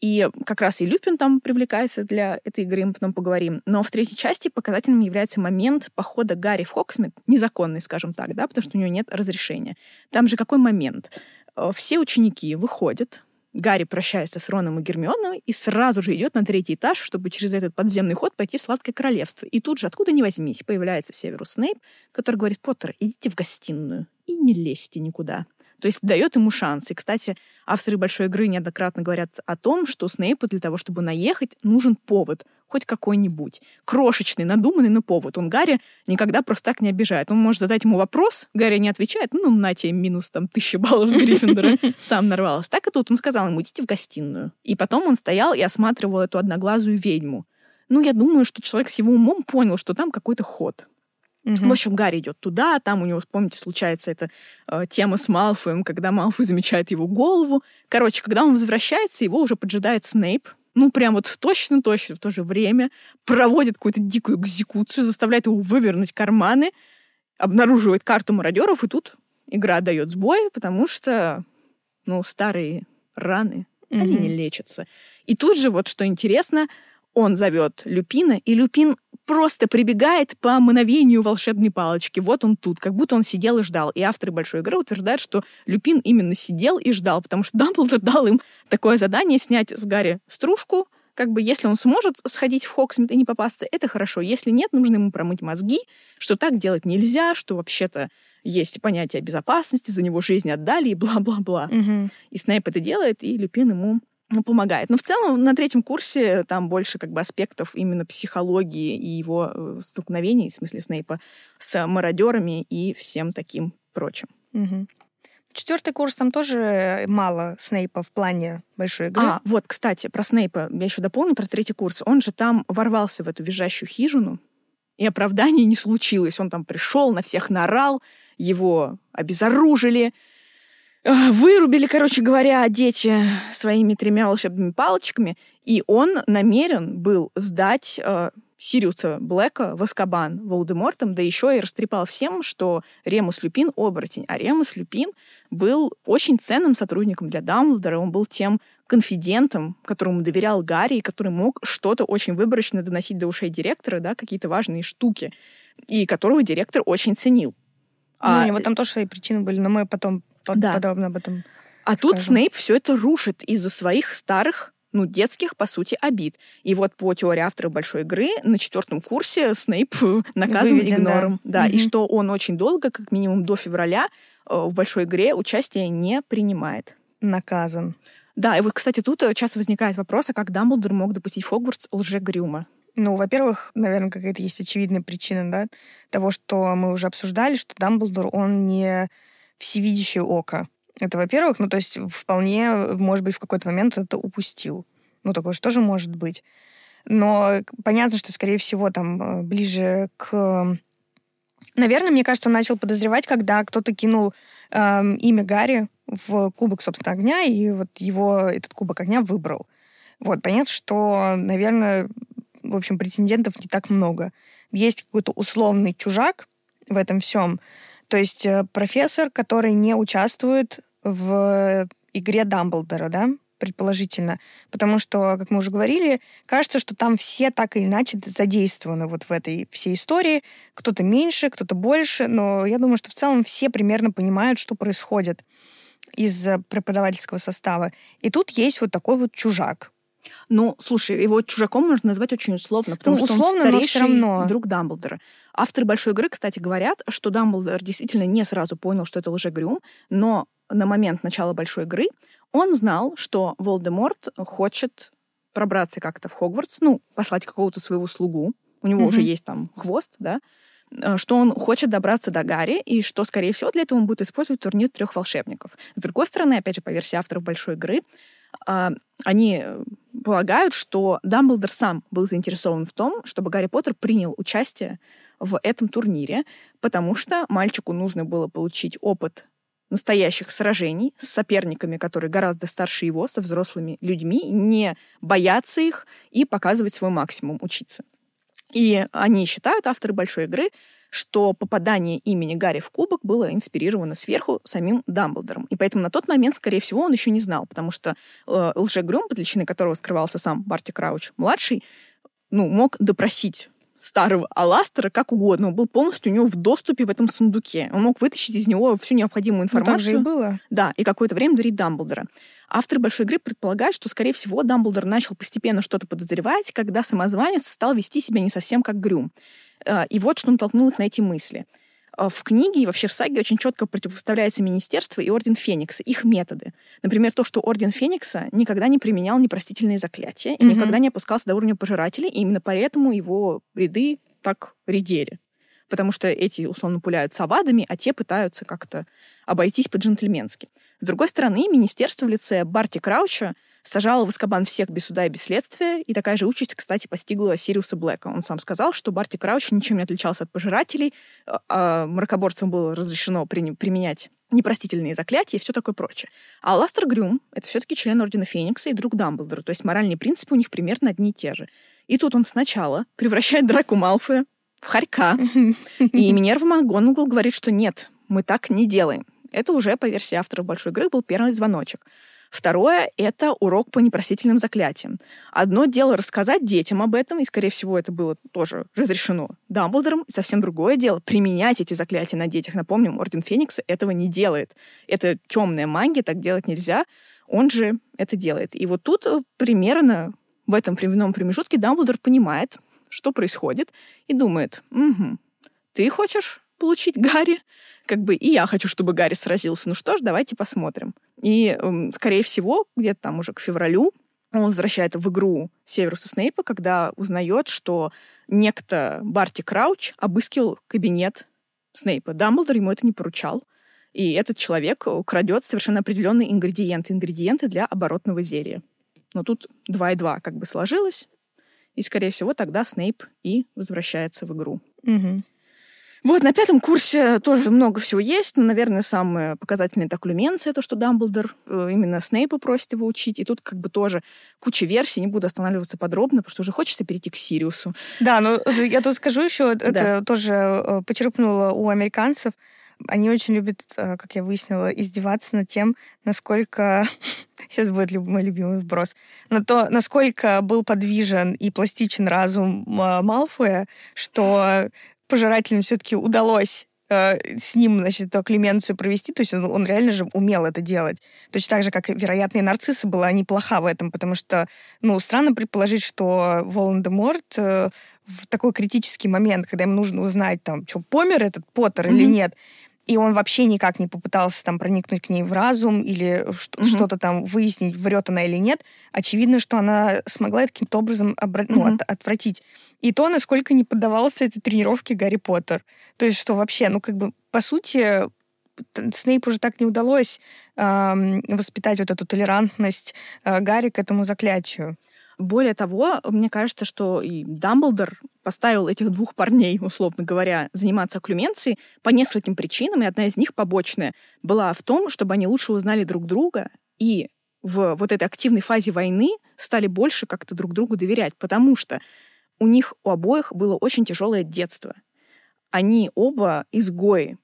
И как раз и Люпин там привлекается для этой игры, мы потом поговорим. Но в третьей части показательным является момент похода Гарри в Хогсмид, незаконный, скажем так, да, потому что у него нет разрешения. Там же какой момент? Э, все ученики выходят, Гарри прощается с Роном и Гермионой и сразу же идет на третий этаж, чтобы через этот подземный ход пойти в Сладкое Королевство. И тут же, откуда ни возьмись, появляется Северус Снейп, который говорит, Поттер, идите в гостиную и не лезьте никуда. То есть дает ему шанс. И, кстати, авторы большой игры неоднократно говорят о том, что Снейпу для того, чтобы наехать, нужен повод, хоть какой-нибудь. Крошечный, надуманный, но повод. Он Гарри никогда просто так не обижает. Он может задать ему вопрос, Гарри не отвечает, ну, на тебе минус там тысяча баллов с Гриффиндора, сам нарвался. Так и тут он сказал ему, идите в гостиную. И потом он стоял и осматривал эту одноглазую ведьму. Ну, я думаю, что человек с его умом понял, что там какой-то ход. Угу. В общем, Гарри идет туда, там у него, помните, случается эта э, тема с Малфоем, когда Малфой замечает его голову. Короче, когда он возвращается, его уже поджидает Снейп, ну, прям вот точно-точно в то же время, проводит какую-то дикую экзекуцию, заставляет его вывернуть карманы, обнаруживает карту мародеров, и тут игра дает сбой, потому что, ну, старые раны, mm они не лечатся. И тут же, вот что интересно, он зовет Люпина, и Люпин просто прибегает по мановению волшебной палочки. Вот он тут, как будто он сидел и ждал. И авторы большой игры утверждают, что Люпин именно сидел и ждал, потому что Дамблдор дал им такое задание снять с Гарри стружку, как бы если он сможет сходить в Хоксмит и не попасться, это хорошо. Если нет, нужно ему промыть мозги, что так делать нельзя, что вообще-то есть понятие безопасности, за него жизнь отдали и бла-бла-бла. Мгм. И Снейп это делает, и Люпин ему помогает. Но в целом на третьем курсе там больше как бы аспектов именно психологии и его э, столкновений, в смысле Снейпа, с мародерами и всем таким прочим. Мгм. Четвертый курс там тоже мало Снейпа в плане большой игры. А, вот, кстати, про Снейпа я еще дополню, про третий курс. Он же там ворвался в эту визжащую хижину, и оправдания не случилось. Он там пришел, на всех наорал, его обезоружили, вырубили, короче говоря, дети своими тремя волшебными палочками, и он намерен был сдать э, Сириуса Блэка в Аскабан Волдемортом, да еще и растрепал всем, что Ремус Люпин — оборотень. А Ремус Люпин был очень ценным сотрудником для Дамблдора. Он был тем конфидентом, которому доверял Гарри, и который мог что-то очень выборочно доносить до ушей директора, да, какие-то важные штуки, и которого директор очень ценил. Ну, А, у него там тоже свои причины были, но мы потом под- Да. подробно об этом А тут скажем. Снейп все это рушит из-за своих старых, ну, детских, по сути, обид. И вот по теории автора большой игры на четвертом курсе Снейп наказан Выведен, да. игнором. Да, и Мгм. что он очень долго, как минимум до февраля, э, в большой игре участие не принимает. наказан. Да, и вот, кстати, тут э, часто возникает вопрос, а как Дамблдор мог допустить в Хогвартс лже-Грюма? Ну, во-первых, наверное, какая-то есть очевидная причина, да, того, что мы уже обсуждали, что Дамблдор, он не всевидящее око. Это, во-первых, ну, то есть вполне, может быть, в какой-то момент это упустил. Ну, такое же тоже может быть. Но понятно, что, скорее всего, там э, ближе к... Наверное, мне кажется, он начал подозревать, когда кто-то кинул эм, имя Гарри в кубок, собственно, огня, и вот его этот кубок огня выбрал. Вот, понятно, что, наверное, в общем, претендентов не так много. Есть какой-то условный чужак в этом всем. То есть э, профессор, который не участвует в игре Дамблдора, да, предположительно. Потому что, как мы уже говорили, кажется, что там все так или иначе задействованы вот в этой всей истории. Кто-то меньше, кто-то больше, но я думаю, что в целом все примерно понимают, что происходит из э, преподавательского состава. И тут есть вот такой вот чужак. Ну, слушай, его чужаком можно назвать очень условно, потому Ну, что условно, он старейший равно. друг Дамблдора. Авторы большой игры, кстати, говорят, что Дамблдор действительно не сразу понял, что это лжегрюм, но на момент начала большой игры он знал, что Волдеморт хочет пробраться как-то в Хогвартс, ну, послать какого-то своего слугу, у него Мгм. уже есть там хвост, да, что он хочет добраться до Гарри, и что, скорее всего, для этого он будет использовать турнир трех волшебников. С другой стороны, опять же, по версии авторов большой игры, а, они э, полагают, что Дамблдор сам был заинтересован в том, чтобы Гарри Поттер принял участие в этом турнире, потому что мальчику нужно было получить опыт настоящих сражений с соперниками, которые гораздо старше его, со взрослыми людьми, не бояться их и показывать свой максимум, учиться. И они считают, авторы большой игры, что попадание имени Гарри в кубок было инспирировано сверху самим Дамблдором. И поэтому на тот момент, скорее всего, он еще не знал, потому что э, лжегрюм, под личиной которого скрывался сам Барти Крауч, младший, ну, мог допросить старого Аластера как угодно. Он был полностью у него в доступе в этом сундуке. Он мог вытащить из него всю необходимую Ну, так же и информацию. было. Да, и какое-то время дурить Дамблдора. Авторы большой игры предполагают, что, скорее всего, Дамблдор начал постепенно что-то подозревать, когда самозванец стал вести себя не совсем как Грюм. Э, И вот что натолкнуло их на эти мысли. Э, В книге и вообще в саге очень четко противопоставляется Министерство и Орден Феникса, их методы. Например, то, что Орден Феникса никогда не применял непростительные заклятия и Мгм. никогда не опускался до уровня пожирателей, и именно поэтому его ряды так редели. Потому что эти, условно, пуляют савадами, а те пытаются как-то обойтись по-джентльменски. С другой стороны, министерство в лице Барти Крауча сажало в Аскабан всех без суда и без следствия, и такая же участь, кстати, постигла Сириуса Блэка. Он сам сказал, что Барти Крауч ничем не отличался от пожирателей, а- а мракоборцам было разрешено при- применять непростительные заклятия и все такое прочее. А Ластер Грюм — это все-таки член Ордена Феникса и друг Дамблдора, то есть моральные принципы у них примерно одни и те же. И тут он сначала превращает Драку Малфоя в хорька, и Минерва МакГонагал говорит, что нет, мы так не делаем. Это уже, по версии авторов большой игры, был первый звоночек. Второе — это урок по непростительным заклятиям. Одно дело рассказать детям об этом, и, скорее всего, это было тоже разрешено Дамблдором, и совсем другое дело — применять эти заклятия на детях. Напомним, Орден Феникса этого не делает. Это темная магия, так делать нельзя. Он же это делает. И вот тут э, примерно в этом временном промежутке Дамблдор понимает, что происходит, и думает, угу, ты хочешь получить Гарри? Как бы и я хочу, чтобы Гарри сразился. Ну что ж, давайте посмотрим. И, скорее всего, где-то там уже к февралю он возвращает в игру Северуса Снейпа, когда узнает, что некто Барти Крауч обыскивал кабинет Снейпа. Дамблдор ему это не поручал. И этот человек крадет совершенно определенные ингредиенты, ингредиенты для оборотного зелья. Но тут 2 и 2 как бы сложилось, и, скорее всего, тогда Снейп и возвращается в игру. Угу. Вот, на пятом курсе тоже много всего есть, но, наверное, самое показательное это Клюменция, то, что Дамблдор э, именно Снейпа просит его учить, и тут как бы тоже куча версий, не буду останавливаться подробно, потому что уже хочется перейти к Сириусу. Да, но э, я тут скажу еще, это тоже э, почерпнула у американцев, они очень любят, как я выяснила, издеваться над тем, насколько... Сейчас будет мой любимый сброс. На то, насколько был подвижен и пластичен разум Малфоя, что пожирателям все-таки удалось э, с ним, значит, эту клеменцию провести, то есть он, он реально же умел это делать. Точно так же, как и вероятные нарциссы была неплоха в этом, потому что, ну, странно предположить, что Волан-де-Морт э, в такой критический момент, когда им нужно узнать, там, что, помер этот Поттер mm-hmm. или нет, и он вообще никак не попытался там проникнуть к ней в разум или mm-hmm. что-то там выяснить, врет она или нет. Очевидно, что она смогла это каким-то образом обра- mm-hmm. ну, от- отвратить. И то, насколько не поддавался этой тренировке Гарри Поттер. То есть, что вообще, ну, как бы, по сути, Снейпу уже так не удалось э, воспитать вот эту толерантность э, Гарри к этому заклятию. Более того, мне кажется, что и Дамблдор поставил этих двух парней, условно говоря, заниматься окклюменцией по нескольким причинам, и одна из них побочная была в том, чтобы они лучше узнали друг друга и в вот этой активной фазе войны стали больше как-то друг другу доверять, потому что у них у обоих было очень тяжелое детство. Они оба изгои,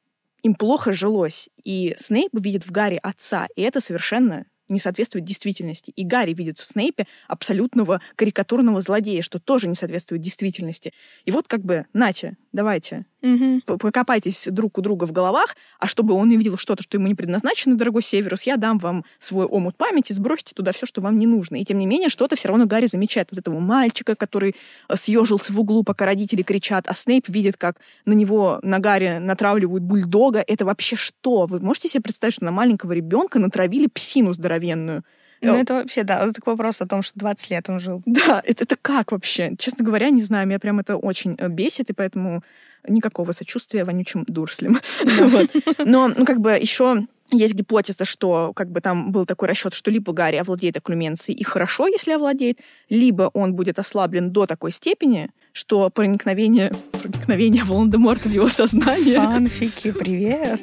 им плохо жилось, и Снейп видит в Гарри отца, и это совершенно не соответствует действительности. И Гарри видит в Снейпе абсолютного карикатурного злодея, что тоже не соответствует действительности. И вот как бы, Натя, давайте, угу. покопайтесь друг у друга в головах, а чтобы он увидел что-то, что ему не предназначено, дорогой Северус, я дам вам свой омут памяти, сбросьте туда все, что вам не нужно. И тем не менее, что-то все равно Гарри замечает. Вот этого мальчика, который э, съежился в углу, пока родители кричат, а Снейп видит, как на него, на Гарри натравливают бульдога. Это вообще что? Вы можете себе представить, что на маленького ребенка натравили псину здоровенную? Ну, это вообще, да, это такой вопрос о том, что 20 лет он жил. Да, это, это как вообще? Честно говоря, не знаю, меня прям это очень э, бесит, и поэтому никакого сочувствия вонючим дурслям. Но, ну, как бы еще есть гипотеза, что как бы там был такой расчет, что либо Гарри овладеет окклюменцией и хорошо, если овладеет, либо он будет ослаблен до такой степени, что проникновение, проникновение Волан-де-Морта в его сознание... Фанфики, привет!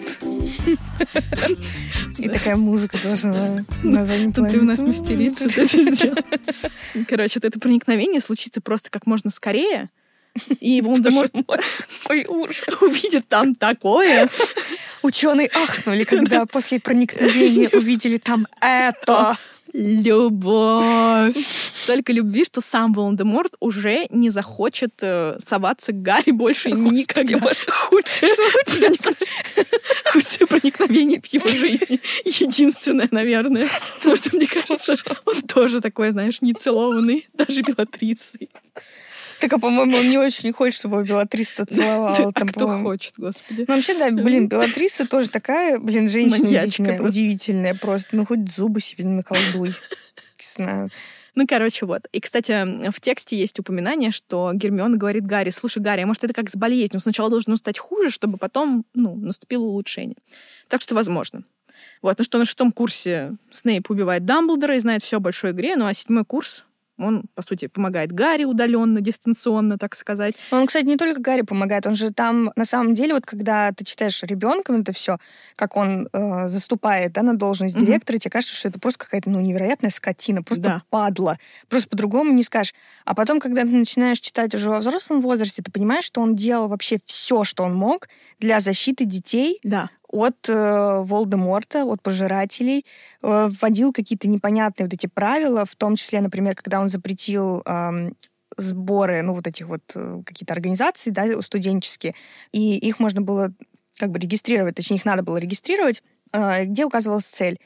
И такая музыка должна на заднем плане. Ты у нас мастерица. Короче, это проникновение случится просто как можно скорее, и Волан-де-Морт увидит там такое. Ученые ахнули, когда после проникновения увидели там это. Любовь. Столько любви, что сам Волан-де-Морт уже не захочет э, соваться к Гарри больше Господи, никогда. Худшее, худшее проникновение в его жизни. Единственное, наверное. Потому что, мне кажется, он тоже такой, знаешь, нецелованный, даже Белатрицей. Так, а, по-моему, он не очень хочет, чтобы его Белатриса целовала. Там, а кто хочет, господи. Ну, вообще, да, блин, Белатриса тоже такая, блин, женщина удивительная, удивительная просто. Ну, хоть зубы себе наколдуй. Не знаю. Ну, короче, вот. И, кстати, в тексте есть упоминание, что Гермиона говорит Гарри, слушай, Гарри, а может, это как заболеть? Но сначала должно стать хуже, чтобы потом, ну, наступило улучшение. Так что возможно. Вот, ну что, на шестом курсе Снейп убивает Дамблдора и знает все о большой игре, ну а седьмой курс он, по сути, помогает Гарри удаленно, дистанционно, так сказать. Он, кстати, не только Гарри помогает, он же там, на самом деле, вот когда ты читаешь ребенком это все, как он э, заступает да, на должность угу. директора, тебе кажется, что это просто какая-то ну, невероятная скотина, просто да. падла. Просто по-другому не скажешь. А потом, когда ты начинаешь читать уже во взрослом возрасте, ты понимаешь, что он делал вообще все, что он мог для защиты детей да от э, Волдеморта, от пожирателей, э, вводил какие-то непонятные вот эти правила, в том числе, например, когда он запретил э, сборы, ну, вот этих вот э, какие-то организации, да, студенческие, и их можно было как бы регистрировать, точнее, их надо было регистрировать, э, где указывалась цель.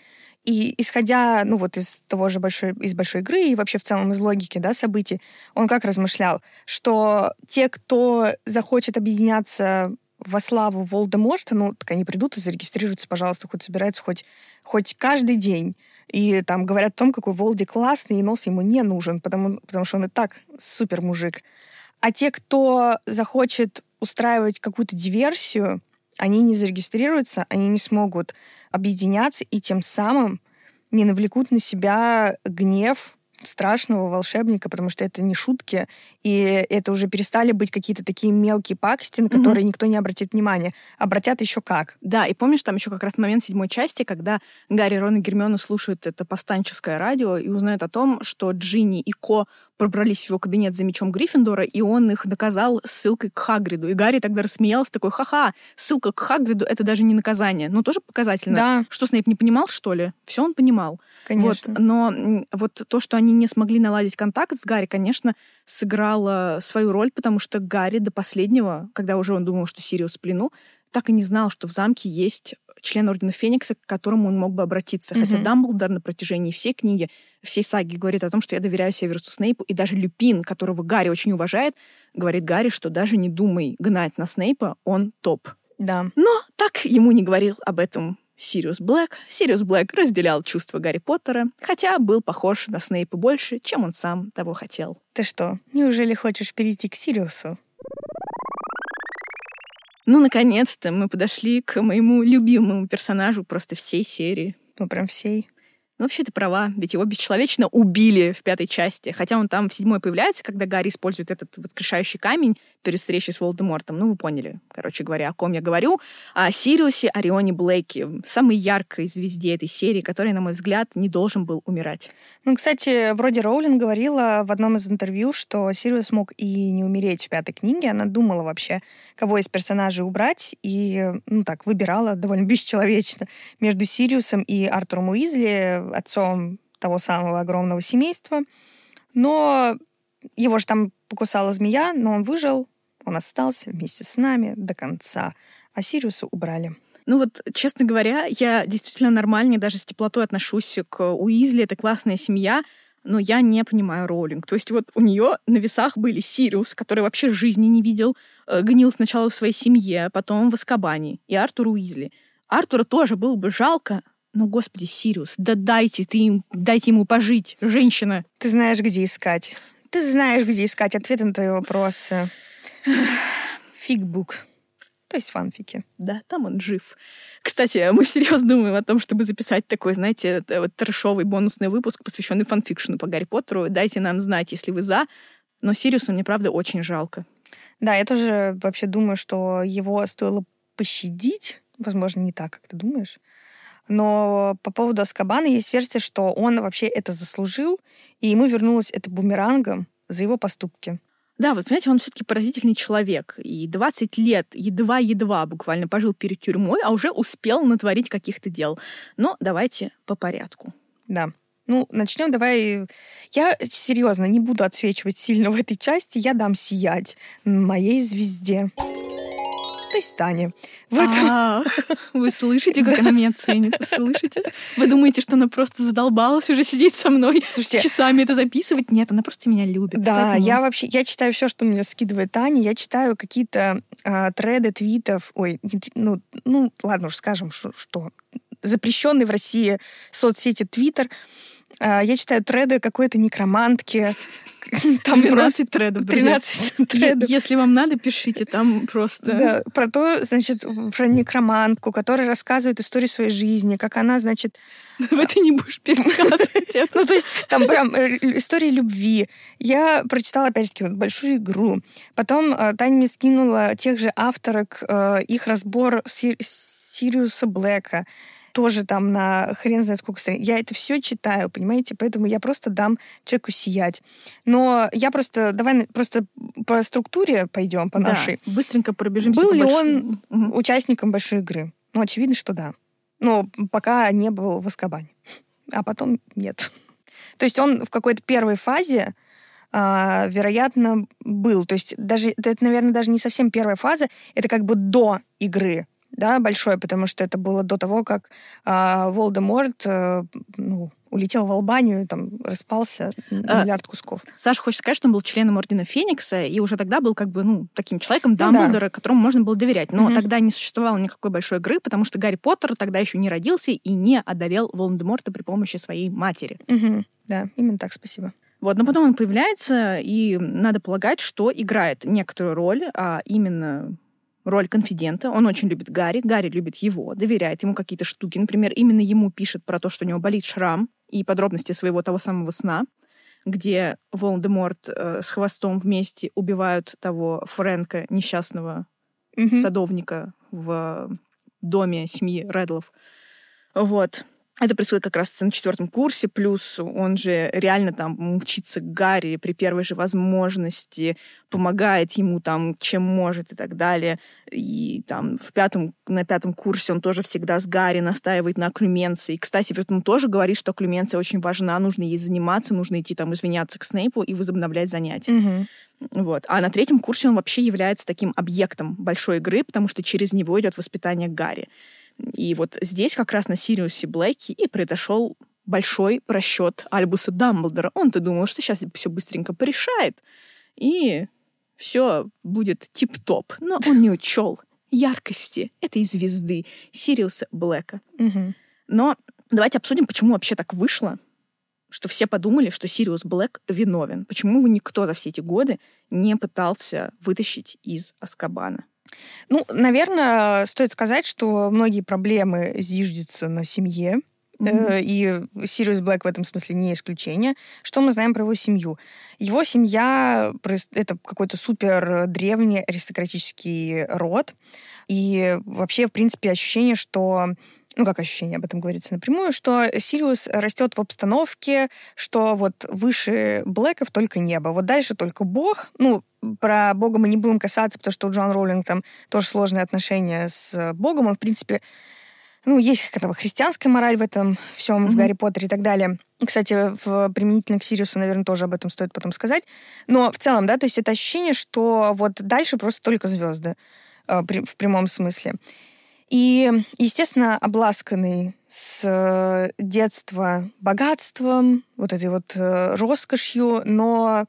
И исходя, ну вот из того же большой, из большой игры и вообще в целом из логики, да, событий, он как размышлял, что те, кто захочет объединяться во славу Волдеморта, ну, так они придут и зарегистрируются, пожалуйста, хоть собираются хоть, хоть каждый день. И там говорят о том, какой Волди классный, и нос ему не нужен, потому, потому что он и так супер мужик. А те, кто захочет устраивать какую-то диверсию, они не зарегистрируются, они не смогут объединяться и тем самым не навлекут на себя гнев страшного волшебника, потому что это не шутки, и это уже перестали быть какие-то такие мелкие пакости, на которые mm-hmm. никто не обратит внимания. Обратят еще как. Да, и помнишь, там еще как раз момент седьмой части, когда Гарри, Рон и Гермиона слушают это повстанческое радио и узнают о том, что Джинни и Ко пробрались в его кабинет за мечом Гриффиндора, и он их наказал ссылкой к Хагриду. И Гарри тогда рассмеялся, такой, ха-ха, ссылка к Хагриду — это даже не наказание. Ну, тоже показательно. Да. Что, Снейп не понимал, что ли? Все он понимал. Конечно. Вот, но вот то, что они не смогли наладить контакт с Гарри, конечно, сыграло свою роль, потому что Гарри до последнего, когда уже он думал, что Сириус в плену, так и не знал, что в замке есть член Ордена Феникса, к которому он мог бы обратиться. Mm-hmm. Хотя Дамблдор на протяжении всей книги, всей саги говорит о том, что я доверяю Северусу Снейпу, и даже Люпин, которого Гарри очень уважает, говорит Гарри, что даже не думай гнать на Снейпа, он топ. Да. Но так ему не говорил об этом Сириус Блэк. Сириус Блэк разделял чувства Гарри Поттера, хотя был похож на Снейпа больше, чем он сам того хотел. Ты что, неужели хочешь перейти к Сириусу? Ну, наконец-то мы подошли к моему любимому персонажу просто всей серии. Ну, прям всей. Ну, вообще ты права, ведь его бесчеловечно убили в пятой части. Хотя он там в седьмой появляется, когда Гарри использует этот воскрешающий камень перед встречей с Волдемортом. Ну, вы поняли, короче говоря, о ком я говорю. О Сириусе Орионе Блейке, самой яркой звезде этой серии, который, на мой взгляд, не должен был умирать. Ну, кстати, вроде Роулинг говорила в одном из интервью, что Сириус мог и не умереть в пятой книге. Она думала вообще, кого из персонажей убрать, и, ну так, выбирала довольно бесчеловечно между Сириусом и Артуром Уизли, отцом того самого огромного семейства. Но его же там покусала змея, но он выжил, он остался вместе с нами до конца. А Сириуса убрали. Ну вот, честно говоря, я действительно нормально, даже с теплотой отношусь к Уизли, это классная семья, но я не понимаю Роулинг. То есть вот у нее на весах были Сириус, который вообще жизни не видел, э, гнил сначала в своей семье, потом в Аскабане, и Артур Уизли. Артура тоже было бы жалко, ну, господи, Сириус, да дайте ты им, дайте ему пожить, женщина. Ты знаешь, где искать. Ты знаешь, где искать ответы на твои вопросы. Фигбук. То есть фанфики. Да, там он жив. Кстати, мы всерьез думаем о том, чтобы записать такой, знаете, вот трешовый бонусный выпуск, посвященный фанфикшену по Гарри Поттеру. Дайте нам знать, если вы за. Но Сириуса мне, правда, очень жалко. Да, я тоже вообще думаю, что его стоило пощадить. Возможно, не так, как ты думаешь. Но по поводу Аскабана есть версия, что он вообще это заслужил, и ему вернулось это бумерангом за его поступки. Да, вот понимаете, он все-таки поразительный человек. И 20 лет едва-едва буквально пожил перед тюрьмой, а уже успел натворить каких-то дел. Но давайте по порядку. Да. Ну, начнем давай. Я серьезно не буду отсвечивать сильно в этой части. Я дам сиять моей звезде той Стане. В этом... вы слышите, как она меня ценит? Вы слышите? Вы думаете, что она просто задолбалась уже сидеть со мной Слушайте, часами это записывать? Нет, она просто меня любит. Да, поэтому... я вообще, я читаю все, что мне скидывает Таня, я читаю какие-то э, треды твитов, ой, ну, ну ладно уж скажем, что, что запрещенный в России соцсети Твиттер, а, я читаю треды какой-то некромантки. Там 12 тредов, 13 тредов. Если вам надо, пишите, там просто... Да, про то, значит, про некромантку, которая рассказывает историю своей жизни, как она, значит... В ты не будешь пересказывать это. Ну, то есть там прям э, история любви. Я прочитала, опять-таки, большую игру. Потом э, Таня мне скинула тех же авторок, э, их разбор Сириуса Блэка тоже там на хрен знает сколько страниц. Я это все читаю, понимаете? Поэтому я просто дам человеку сиять. Но я просто... Давай просто по структуре пойдем, по да, нашей. быстренько пробежимся Был ли больш... он угу. участником большой игры? Ну, очевидно, что да. Но пока не был в Аскабане. А потом нет. То есть он в какой-то первой фазе а, вероятно, был. То есть даже это, наверное, даже не совсем первая фаза, это как бы до игры, да, большой, потому что это было до того, как а, Волдеморт, а, ну, улетел в Албанию, там распался на миллиард кусков. Саша хочет сказать, что он был членом Ордена Феникса, и уже тогда был как бы, ну, таким человеком Дамблдора, ну, да. которому можно было доверять. Но угу. тогда не существовало никакой большой игры, потому что Гарри Поттер тогда еще не родился и не одолел Волан-де-Морта при помощи своей матери. Угу. Да, именно так, спасибо. Вот, но потом он появляется, и надо полагать, что играет некоторую роль, а именно роль конфидента. Он очень любит Гарри, Гарри любит его, доверяет ему какие-то штуки. Например, именно ему пишет про то, что у него болит шрам и подробности своего того самого сна, где Волан-де-Морт э, с хвостом вместе убивают того Фрэнка, несчастного mm-hmm. садовника в доме семьи Редлов. Вот. Это происходит как раз на четвертом курсе, плюс он же реально там мчится к Гарри при первой же возможности, помогает ему там, чем может и так далее. И там в пятом, на пятом курсе он тоже всегда с Гарри настаивает на окклюменции. И, кстати, он тоже говорит, что окклюменция очень важна, нужно ей заниматься, нужно идти там извиняться к Снейпу и возобновлять занятия. Угу. Вот. А на третьем курсе он вообще является таким объектом большой игры, потому что через него идет воспитание Гарри. И вот здесь как раз на Сириусе Блэке и произошел большой просчет Альбуса Дамблдора. Он-то думал, что сейчас все быстренько порешает, и все будет тип-топ. Но он не учел яркости этой звезды Сириуса Блэка. Угу. Но давайте обсудим, почему вообще так вышло, что все подумали, что Сириус Блэк виновен. Почему его никто за все эти годы не пытался вытащить из Азкабана. Ну, наверное, стоит сказать, что многие проблемы зиждятся на семье, Mm-hmm. И Сириус Блэк в этом смысле не исключение. Что мы знаем про его семью? Его семья — это какой-то супер древний аристократический род. И вообще, в принципе, ощущение, что ну, как ощущение, об этом говорится напрямую, что Сириус растет в обстановке, что вот выше Блэков только небо, вот дальше только Бог. Ну, про Бога мы не будем касаться, потому что у Джон Роулинг там тоже сложные отношения с Богом. Он, в принципе, ну, есть какая-то христианская мораль в этом всем, mm-hmm. в Гарри Поттере и так далее. Кстати, в, применительно к Сириусу, наверное, тоже об этом стоит потом сказать. Но в целом, да, то есть это ощущение, что вот дальше просто только звезды э, при, в прямом смысле. И, естественно, обласканный с э, детства богатством, вот этой вот э, роскошью, но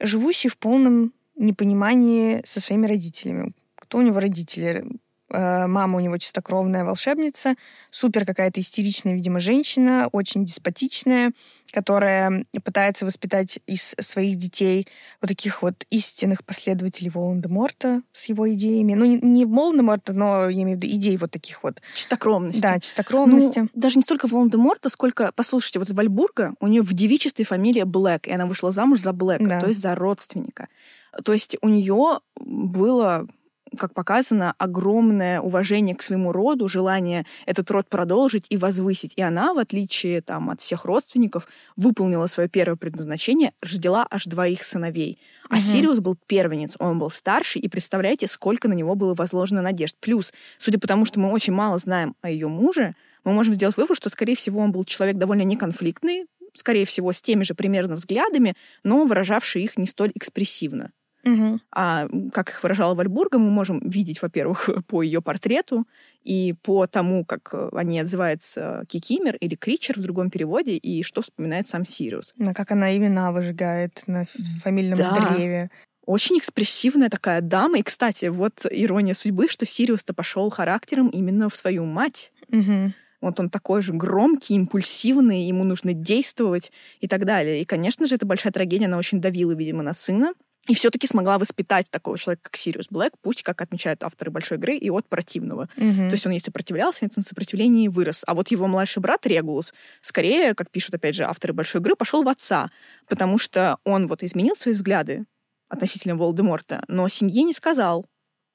живущий в полном непонимании со своими родителями. Кто у него родители? Э, мама у него чистокровная волшебница, супер какая-то истеричная, видимо, женщина, очень деспотичная, которая пытается воспитать из своих детей вот таких вот истинных последователей Волан-де-Морта с его идеями. Ну, не, не Волан-де-Морта, но я имею в виду идей вот таких вот. Чистокровности. Да, чистокровности. Ну, даже не столько Волан-де-Морта, сколько, послушайте, вот Вальбурга, у нее в девичестве фамилия Блэк, и она вышла замуж за Блэка, да. то есть за родственника. То есть у нее было как показано, огромное уважение к своему роду, желание этот род продолжить и возвысить. И она, в отличие там, от всех родственников, выполнила свое первое предназначение, родила аж двоих сыновей. А угу. Сириус был первенец, он был старший, и представляете, сколько на него было возложено надежд. Плюс, судя по тому, что мы очень мало знаем о ее муже, мы можем сделать вывод, что, скорее всего, он был человек довольно неконфликтный, скорее всего, с теми же примерно взглядами, но выражавший их не столь экспрессивно. Угу. А как их выражала Вальбурга, мы можем видеть, во-первых, по ее портрету и по тому, как э, они отзываются Кикимер или Кричер в другом переводе, и что вспоминает сам Сириус. На как она имена выжигает на фамильном да. древе. Очень экспрессивная такая дама. И, кстати, вот ирония судьбы, что Сириус-то пошел характером именно в свою мать. Угу. Вот он такой же громкий, импульсивный, ему нужно действовать и так далее. И, конечно же, это большая трагедия, она очень давила, видимо, на сына и все-таки смогла воспитать такого человека, как Сириус Блэк, пусть, как отмечают авторы большой игры, и от противного. Mm-hmm. То есть он и сопротивлялся, и на сопротивлении вырос. А вот его младший брат Регулус, скорее, как пишут, опять же, авторы большой игры, пошел в отца, потому что он вот изменил свои взгляды относительно Волдеморта, но семье не сказал,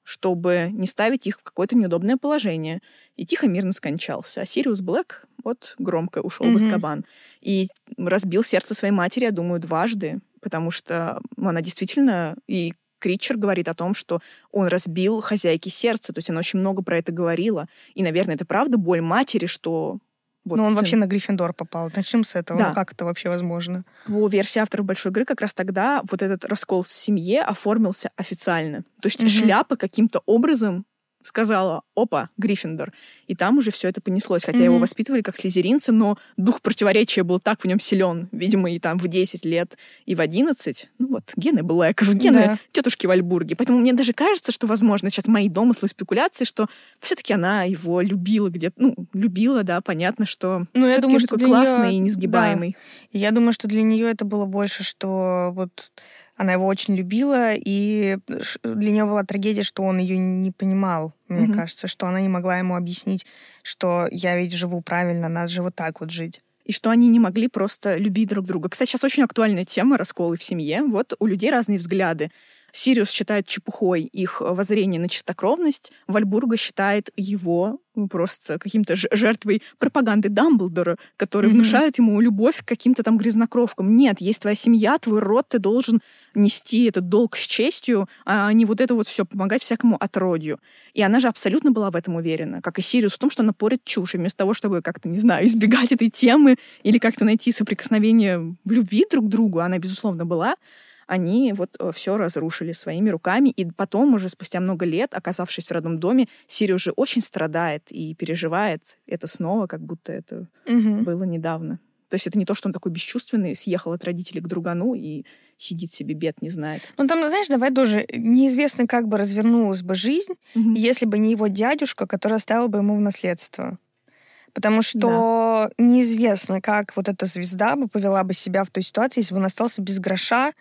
чтобы не ставить их в какое-то неудобное положение. И тихо мирно скончался. А Сириус Блэк вот громко ушел mm-hmm. в Азкабан. И разбил сердце своей матери, я думаю, дважды потому что она действительно и Критчер говорит о том, что он разбил хозяйке сердце, то есть она очень много про это говорила. И, наверное, это правда боль матери, что вот Но он сын. вообще на Гриффиндор попал. Начнем с этого. Да. Ну, как это вообще возможно? По версии авторов Большой игры, как раз тогда вот этот раскол в семье оформился официально. То есть угу. шляпа каким-то образом сказала, опа, Гриффиндор. И там уже все это понеслось. Хотя mm-hmm. его воспитывали как слезеринца, но дух противоречия был так в нем силен. Видимо, и там в 10 лет, и в 11. Ну вот, гены Блэков, гены да. тетушки Вальбурги. Поэтому мне даже кажется, что, возможно, сейчас мои домыслы, спекуляции, что все-таки она его любила где-то. Ну, любила, да, понятно, что ну, я думаю, что классный нее... и несгибаемый. Да. Я думаю, что для нее это было больше, что вот она его очень любила, и для нее была трагедия, что он ее не понимал, мне mm-hmm. кажется, что она не могла ему объяснить, что я ведь живу правильно, надо же вот так вот жить и что они не могли просто любить друг друга. Кстати, сейчас очень актуальная тема расколы в семье. Вот у людей разные взгляды. Сириус считает чепухой их воззрение на чистокровность, Вальбурга считает его просто каким-то жертвой пропаганды Дамблдора, который mm-hmm. внушает ему любовь к каким-то там грязнокровкам. Нет, есть твоя семья, твой род, ты должен нести этот долг с честью, а не вот это вот все помогать всякому отродью. И она же абсолютно была в этом уверена, как и Сириус, в том, что она порит чушь. И вместо того, чтобы как-то, не знаю, избегать этой темы или как-то найти соприкосновение в любви друг к другу, она, безусловно, была, они вот э, все разрушили своими руками. И потом, уже спустя много лет, оказавшись в родном доме, Сири уже очень страдает и переживает это снова, как будто это угу. было недавно. То есть это не то, что он такой бесчувственный, съехал от родителей к другану и сидит себе, бед не знает. Ну там, знаешь, давай тоже, неизвестно, как бы развернулась бы жизнь, угу. если бы не его дядюшка, который оставил бы ему в наследство. Потому что да. неизвестно, как вот эта звезда бы повела бы себя в той ситуации, если бы он остался без гроша,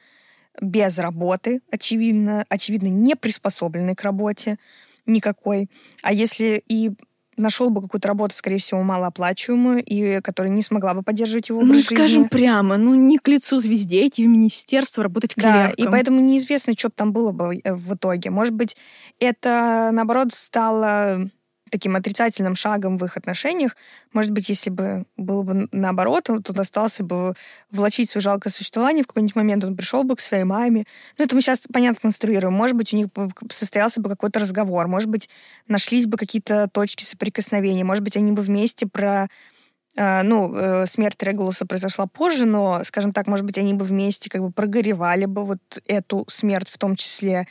без работы, очевидно, очевидно, не приспособленный к работе никакой. А если и нашел бы какую-то работу, скорее всего, малооплачиваемую, и которая не смогла бы поддерживать его Ну, жизни. скажем прямо, ну, не к лицу звезде идти в министерство, работать клерком. Да, и поэтому неизвестно, что бы там было бы э, в итоге. Может быть, это, наоборот, стало таким отрицательным шагом в их отношениях. Может быть, если бы было бы наоборот, он тут остался бы влачить свое жалкое существование, в какой-нибудь момент он пришел бы к своей маме. Ну, это мы сейчас, понятно, конструируем. Может быть, у них состоялся бы какой-то разговор, может быть, нашлись бы какие-то точки соприкосновения, может быть, они бы вместе про э, ну, э, смерть Регулуса произошла позже, но, скажем так, может быть, они бы вместе как бы прогоревали бы вот эту смерть в том числе.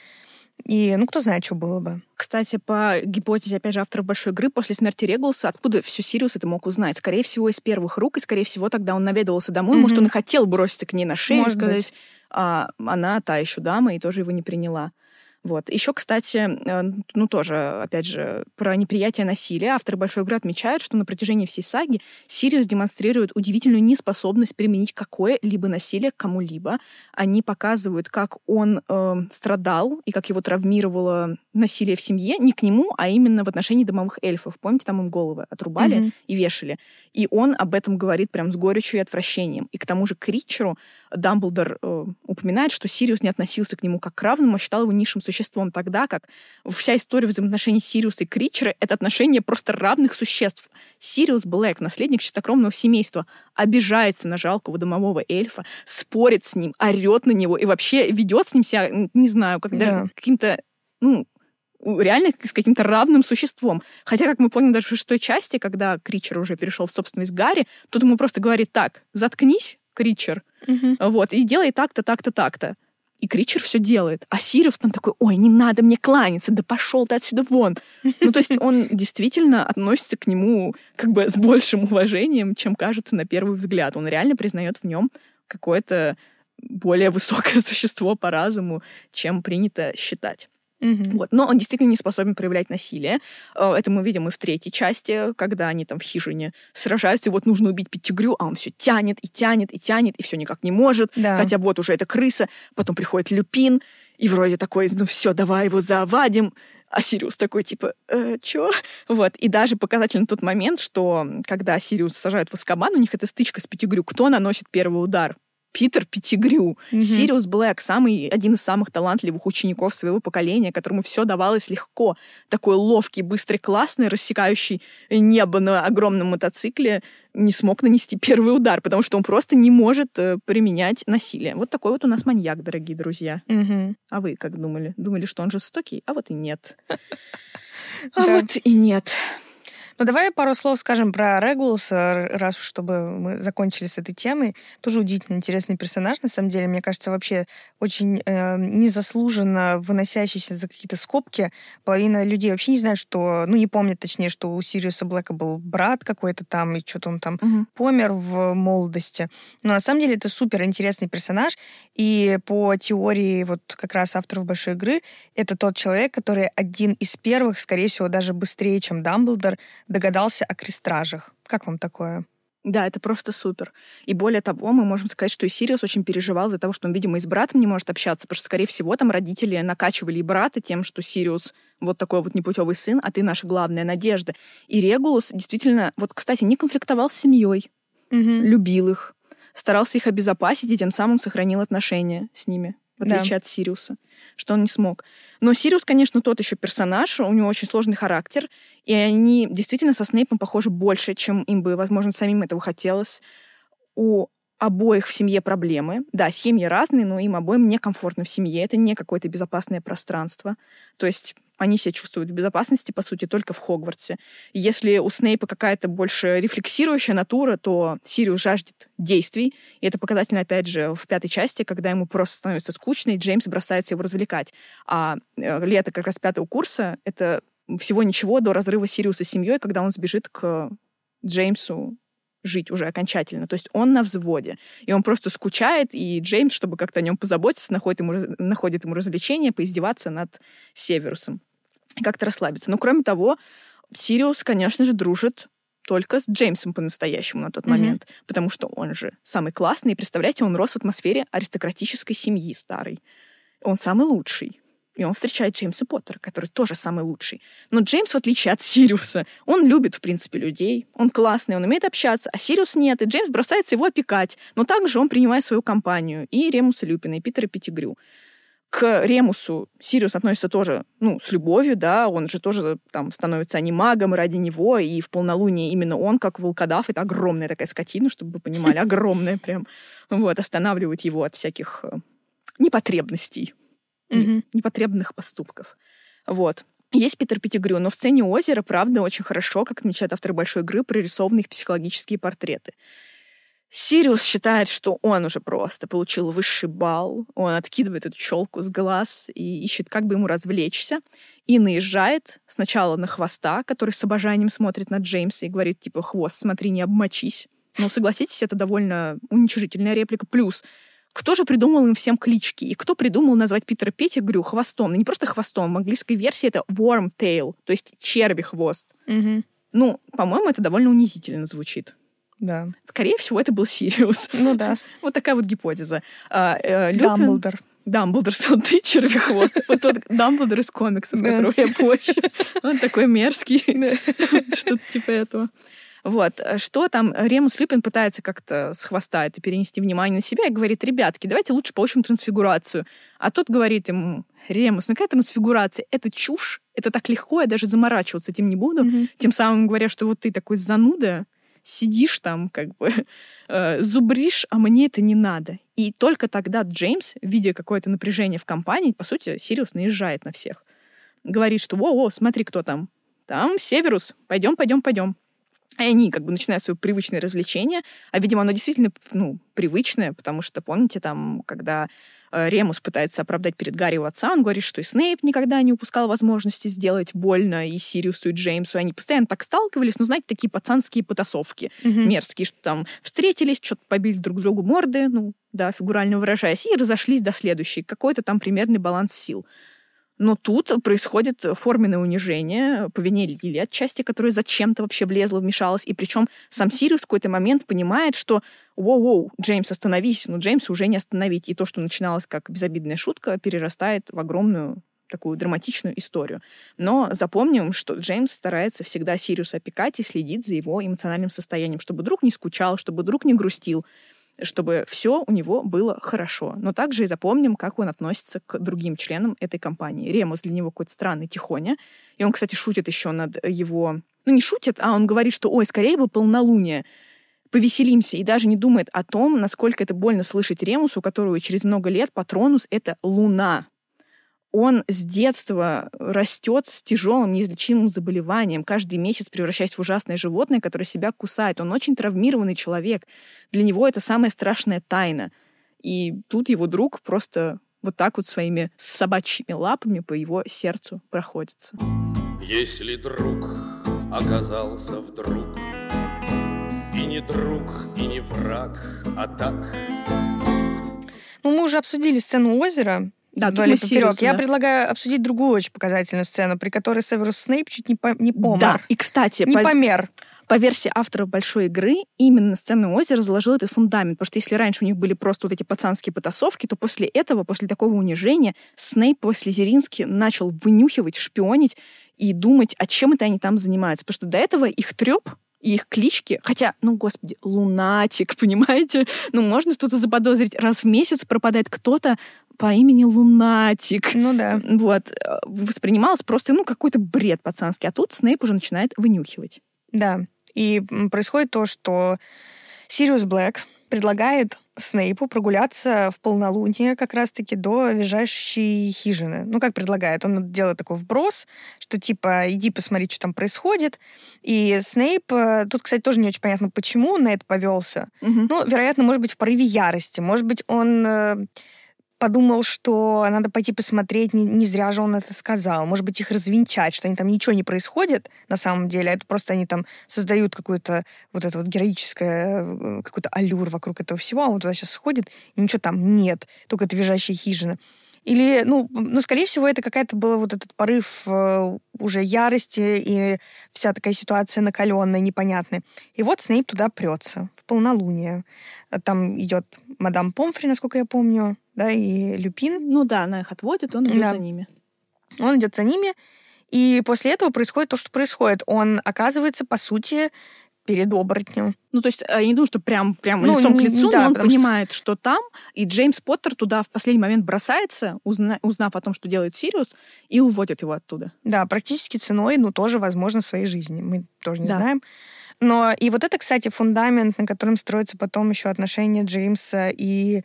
И, ну, кто знает, что было бы. Кстати, по гипотезе, опять же, авторов большой игры, после смерти Регулса, откуда все Сириус это мог узнать? Скорее всего, из первых рук, и, скорее всего, тогда он наведывался домой. Mm-hmm. Может, он и хотел броситься к ней на шею и сказать, быть. а она та еще дама, и тоже его не приняла. Вот. Еще, кстати, э, ну тоже, опять же, про неприятие насилия. Авторы Большой игры отмечают, что на протяжении всей саги Сириус демонстрирует удивительную неспособность применить какое-либо насилие к кому-либо. Они показывают, как он э, страдал и как его травмировало насилие в семье не к нему, а именно в отношении домовых эльфов. Помните, там им головы отрубали mm-hmm. и вешали. И он об этом говорит прям с горечью и отвращением. И к тому же к Ричеру Дамблдор э, упоминает, что Сириус не относился к нему как к равному, а считал его низшим существом тогда, как вся история взаимоотношений Сириуса и Кричера — это отношение просто равных существ. Сириус Блэк, наследник чистокровного семейства, обижается на жалкого домового эльфа, спорит с ним, орет на него и вообще ведет с ним себя, не знаю, как да. даже каким-то ну, реально с каким-то равным существом. Хотя, как мы поняли даже в шестой части, когда Кричер уже перешел в собственность Гарри, тут ему просто говорит так, заткнись, Кричер, угу. вот, и делай так-то, так-то, так-то. И Кричер все делает. А Сириус там такой, ой, не надо мне кланяться, да пошел ты отсюда вон. Ну, то есть он действительно относится к нему как бы с большим уважением, чем кажется на первый взгляд. Он реально признает в нем какое-то более высокое существо по разуму, чем принято считать. Mm-hmm. Вот. Но он действительно не способен проявлять насилие. Э, это мы видим и в третьей части, когда они там в хижине сражаются, и вот нужно убить Петтигрю, а он все тянет и тянет и тянет, и все никак не может. Да. Хотя вот уже это крыса. Потом приходит Люпин, и вроде такой, ну все, давай его заавадим. А Сириус такой, типа, э, чё? Вот. И даже показательный тот момент, что когда Сириус сажают в Азкабан, у них эта стычка с Петтигрю, кто наносит первый удар? Питер Петтигрю. Mm-hmm. Сириус Блэк, самый, один из самых талантливых учеников своего поколения, которому все давалось легко. Такой ловкий, быстрый, классный, рассекающий небо на огромном мотоцикле, не смог нанести первый удар, потому что он просто не может э, применять насилие. Вот такой вот у нас маньяк, дорогие друзья. Mm-hmm. А вы как думали? Думали, что он жестокий? А вот и нет. А вот и нет. Ну, давай пару слов скажем про Регулуса, раз уж чтобы мы закончили с этой темой. Тоже удивительно интересный персонаж, на самом деле. Мне кажется, вообще очень э, незаслуженно выносящийся за какие-то скобки. Половина людей вообще не знает, что... Ну, не помнят, точнее, что у Сириуса Блэка был брат какой-то там, и что-то он там угу. помер в молодости. Но на самом деле это супер интересный персонаж. И по теории вот как раз авторов «Большой игры» это тот человек, который один из первых, скорее всего, даже быстрее, чем Дамблдор, догадался о крестражах. Как вам такое? Да, это просто супер. И более того, мы можем сказать, что и Сириус очень переживал за того, что он, видимо, и с братом не может общаться, потому что, скорее всего, там родители накачивали и брата тем, что Сириус вот такой вот непутевый сын, а ты наша главная надежда. И Регулус действительно, вот, кстати, не конфликтовал с семьей, угу. любил их, старался их обезопасить и тем самым сохранил отношения с ними в отличие Да. от Сириуса, что он не смог. Но Сириус, конечно, тот еще персонаж, у него очень сложный характер, и они действительно со Снейпом похожи больше, чем им бы, возможно, самим этого хотелось. У обоих в семье проблемы. Да, семьи разные, но им обоим некомфортно в семье. Это не какое-то безопасное пространство. То есть они себя чувствуют в безопасности, по сути, только в Хогвартсе. Если у Снейпа какая-то больше рефлексирующая натура, то Сириус жаждет действий. И это показательно, опять же, в пятой части, когда ему просто становится скучно, и Джеймс бросается его развлекать. А э, лето как раз пятого курса — это всего ничего до разрыва Сириуса с семьей, когда он сбежит к Джеймсу жить уже окончательно. То есть он на взводе. И он просто скучает, и Джеймс, чтобы как-то о нем позаботиться, находит ему, находит ему развлечение поиздеваться над Северусом. И как-то расслабиться. Но кроме того, Сириус, конечно же, дружит только с Джеймсом по-настоящему на тот Мгм. момент, потому что он же самый классный. И представляете, он рос в атмосфере аристократической семьи старой. Он самый лучший. И он встречает Джеймса Поттера, который тоже самый лучший. Но Джеймс, в отличие от Сириуса, он любит, в принципе, людей. Он классный, он умеет общаться, а Сириус нет. И Джеймс бросается его опекать. Но также он принимает свою компанию. И Ремуса Люпина, и Питера Петтигрю. К Ремусу Сириус относится тоже, ну, с любовью, да, он же тоже там становится анимагом ради него, и в полнолуние именно он, как волкодав, это огромная такая скотина, чтобы вы понимали, огромная прям, вот, останавливает его от всяких э, непотребностей не- Мгм. непотребных поступков. Вот. Есть Питер Петтигрю, но в сцене озера, правда, очень хорошо, как отмечают авторы большой игры, прорисованы их психологические портреты. Сириус считает, что он уже просто получил высший балл, он откидывает эту челку с глаз и ищет, как бы ему развлечься, и наезжает сначала на хвоста, который с обожанием смотрит на Джеймса и говорит, типа, хвост, смотри, не обмочись. Ну, согласитесь, это довольно уничижительная реплика. Плюс, кто же придумал им всем клички? И кто придумал назвать Питера Петтигрю хвостом? Ну, не просто хвостом, в английской версии это worm tail, то есть черви хвост. Мгм. Ну, по-моему, это довольно унизительно звучит. Да. Скорее всего, это был Сириус. Ну да. Вот такая вот гипотеза. А, э, Люпин- Дамблдор. Дамблдор сказал, ты червехвост. Вот тот Дамблдор из комиксов, Да. которого я позже. Он такой мерзкий. Что-то типа этого. Вот. Что там? Ремус Люпин пытается как-то с хвоста это перенести внимание на себя и говорит, ребятки, давайте лучше получим трансфигурацию. А тот говорит ему, Ремус, ну какая трансфигурация? Это чушь, это так легко, я даже заморачиваться этим не буду. Мгм. Тем самым говоря, что вот ты такой зануда, сидишь там, как бы, э, зубришь, а мне это не надо. И только тогда Джеймс, видя какое-то напряжение в компании, по сути, Сириус наезжает на всех. Говорит, что «Во-во, смотри, кто там. Там Северус. Пойдем, пойдем, пойдем». И они как бы начинают свое привычное развлечение, а, видимо, оно действительно, ну, привычное, потому что, помните, там, когда э, Ремус пытается оправдать перед Гарри его отца, он говорит, что и Снейп никогда не упускал возможности сделать больно и Сириусу, и Джеймсу. Они постоянно так сталкивались, ну, знаете, такие пацанские потасовки Мгм. мерзкие, что там встретились, что-то побили друг другу морды, ну, да, фигурально выражаясь, и разошлись до следующей. Какой-то там примерный баланс сил. Но тут происходит форменное унижение по вине Лили отчасти, которая зачем-то вообще влезла, вмешалась. И причем сам Сириус в какой-то момент понимает, что «Воу-воу, Джеймс, остановись!» Но Джеймса уже не остановить. И то, что начиналось как безобидная шутка, перерастает в огромную такую драматичную историю. Но запомним, что Джеймс старается всегда Сириуса опекать и следить за его эмоциональным состоянием, чтобы друг не скучал, чтобы друг не грустил. Чтобы все у него было хорошо. Но также и запомним, как он относится к другим членам этой компании. Ремус для него какой-то странный тихоня. И он, кстати, шутит еще над его... Ну, не шутит, а он говорит, что, ой, скорее бы полнолуние повеселимся и даже не думает о том, насколько это больно слышать Ремусу, у которого через много лет Патронус — это луна. Он с детства растет с тяжелым неизлечимым заболеванием, каждый месяц превращаясь в ужасное животное, которое себя кусает. Он очень травмированный человек. Для него это самая страшная тайна. И тут его друг просто вот так вот своими собачьими лапами по его сердцу проходится. Если друг оказался вдруг и не друг, и не враг, а так. Ну, мы уже обсудили сцену озера. Да, вдоль и поперек. Сириуса, Я да. предлагаю обсудить другую очень показательную сцену, при которой Северус Снейп чуть не, по, не помер. Да, и, кстати, Не по, помер. по версии авторов «Большой игры», именно сцена озера заложила этот фундамент, потому что если раньше у них были просто вот эти пацанские потасовки, то после этого, после такого унижения, Снейп по-слизерински начал вынюхивать, шпионить и думать, а чем это они там занимаются. Потому что до этого их треп и их клички, хотя, ну, господи, лунатик, понимаете? Ну, можно что-то заподозрить. Раз в месяц пропадает кто-то по имени Лунатик. Ну да. Вот. э, Воспринималось просто, ну, какой-то бред пацанский. А тут Снейп уже начинает вынюхивать. Да. И происходит то, что Сириус Блэк предлагает Снейпу прогуляться в полнолуние как раз-таки до лежащей хижины. Ну, как предлагает? Он делает такой вброс, что типа иди посмотри, что там происходит. И Снейп, э, тут, кстати, тоже не очень понятно, почему он на это повелся. Мгм. Ну, вероятно, может быть, в порыве ярости. Может быть, он э, подумал, что надо пойти посмотреть, не, не зря же он это сказал. Может быть, их развенчать, что они там ничего не происходит на самом деле, а это просто они там создают какое-то вот это вот героическое, э, какой-то аллюр вокруг этого всего, а он туда сейчас сходит, и ничего там нет, только это визжащая хижина. Или, ну, ну, скорее всего, это какая-то была вот этот порыв э, уже ярости и вся такая ситуация накаленная, непонятная. И вот Снейп туда прется, в полнолуние. Там идет мадам Помфри, насколько я помню, да, и Люпин. Ну да, она их отводит, он идет Да. за ними. Он идет за ними, и после этого происходит то, что происходит. Он оказывается, по сути, перед оборотнем. Ну, то есть, э, я не думаю, что прям, прям Ну, лицом к не- лицу, да, но он потому что- понимает, что там, и Джеймс Поттер туда в последний момент бросается, узна- узнав о том, что делает Сириус, и уводит его оттуда. Да, практически ценой, ну, тоже, возможно, своей жизни. Мы тоже не Да. знаем. Но и вот это, кстати, фундамент, на котором строятся потом еще отношения Джеймса и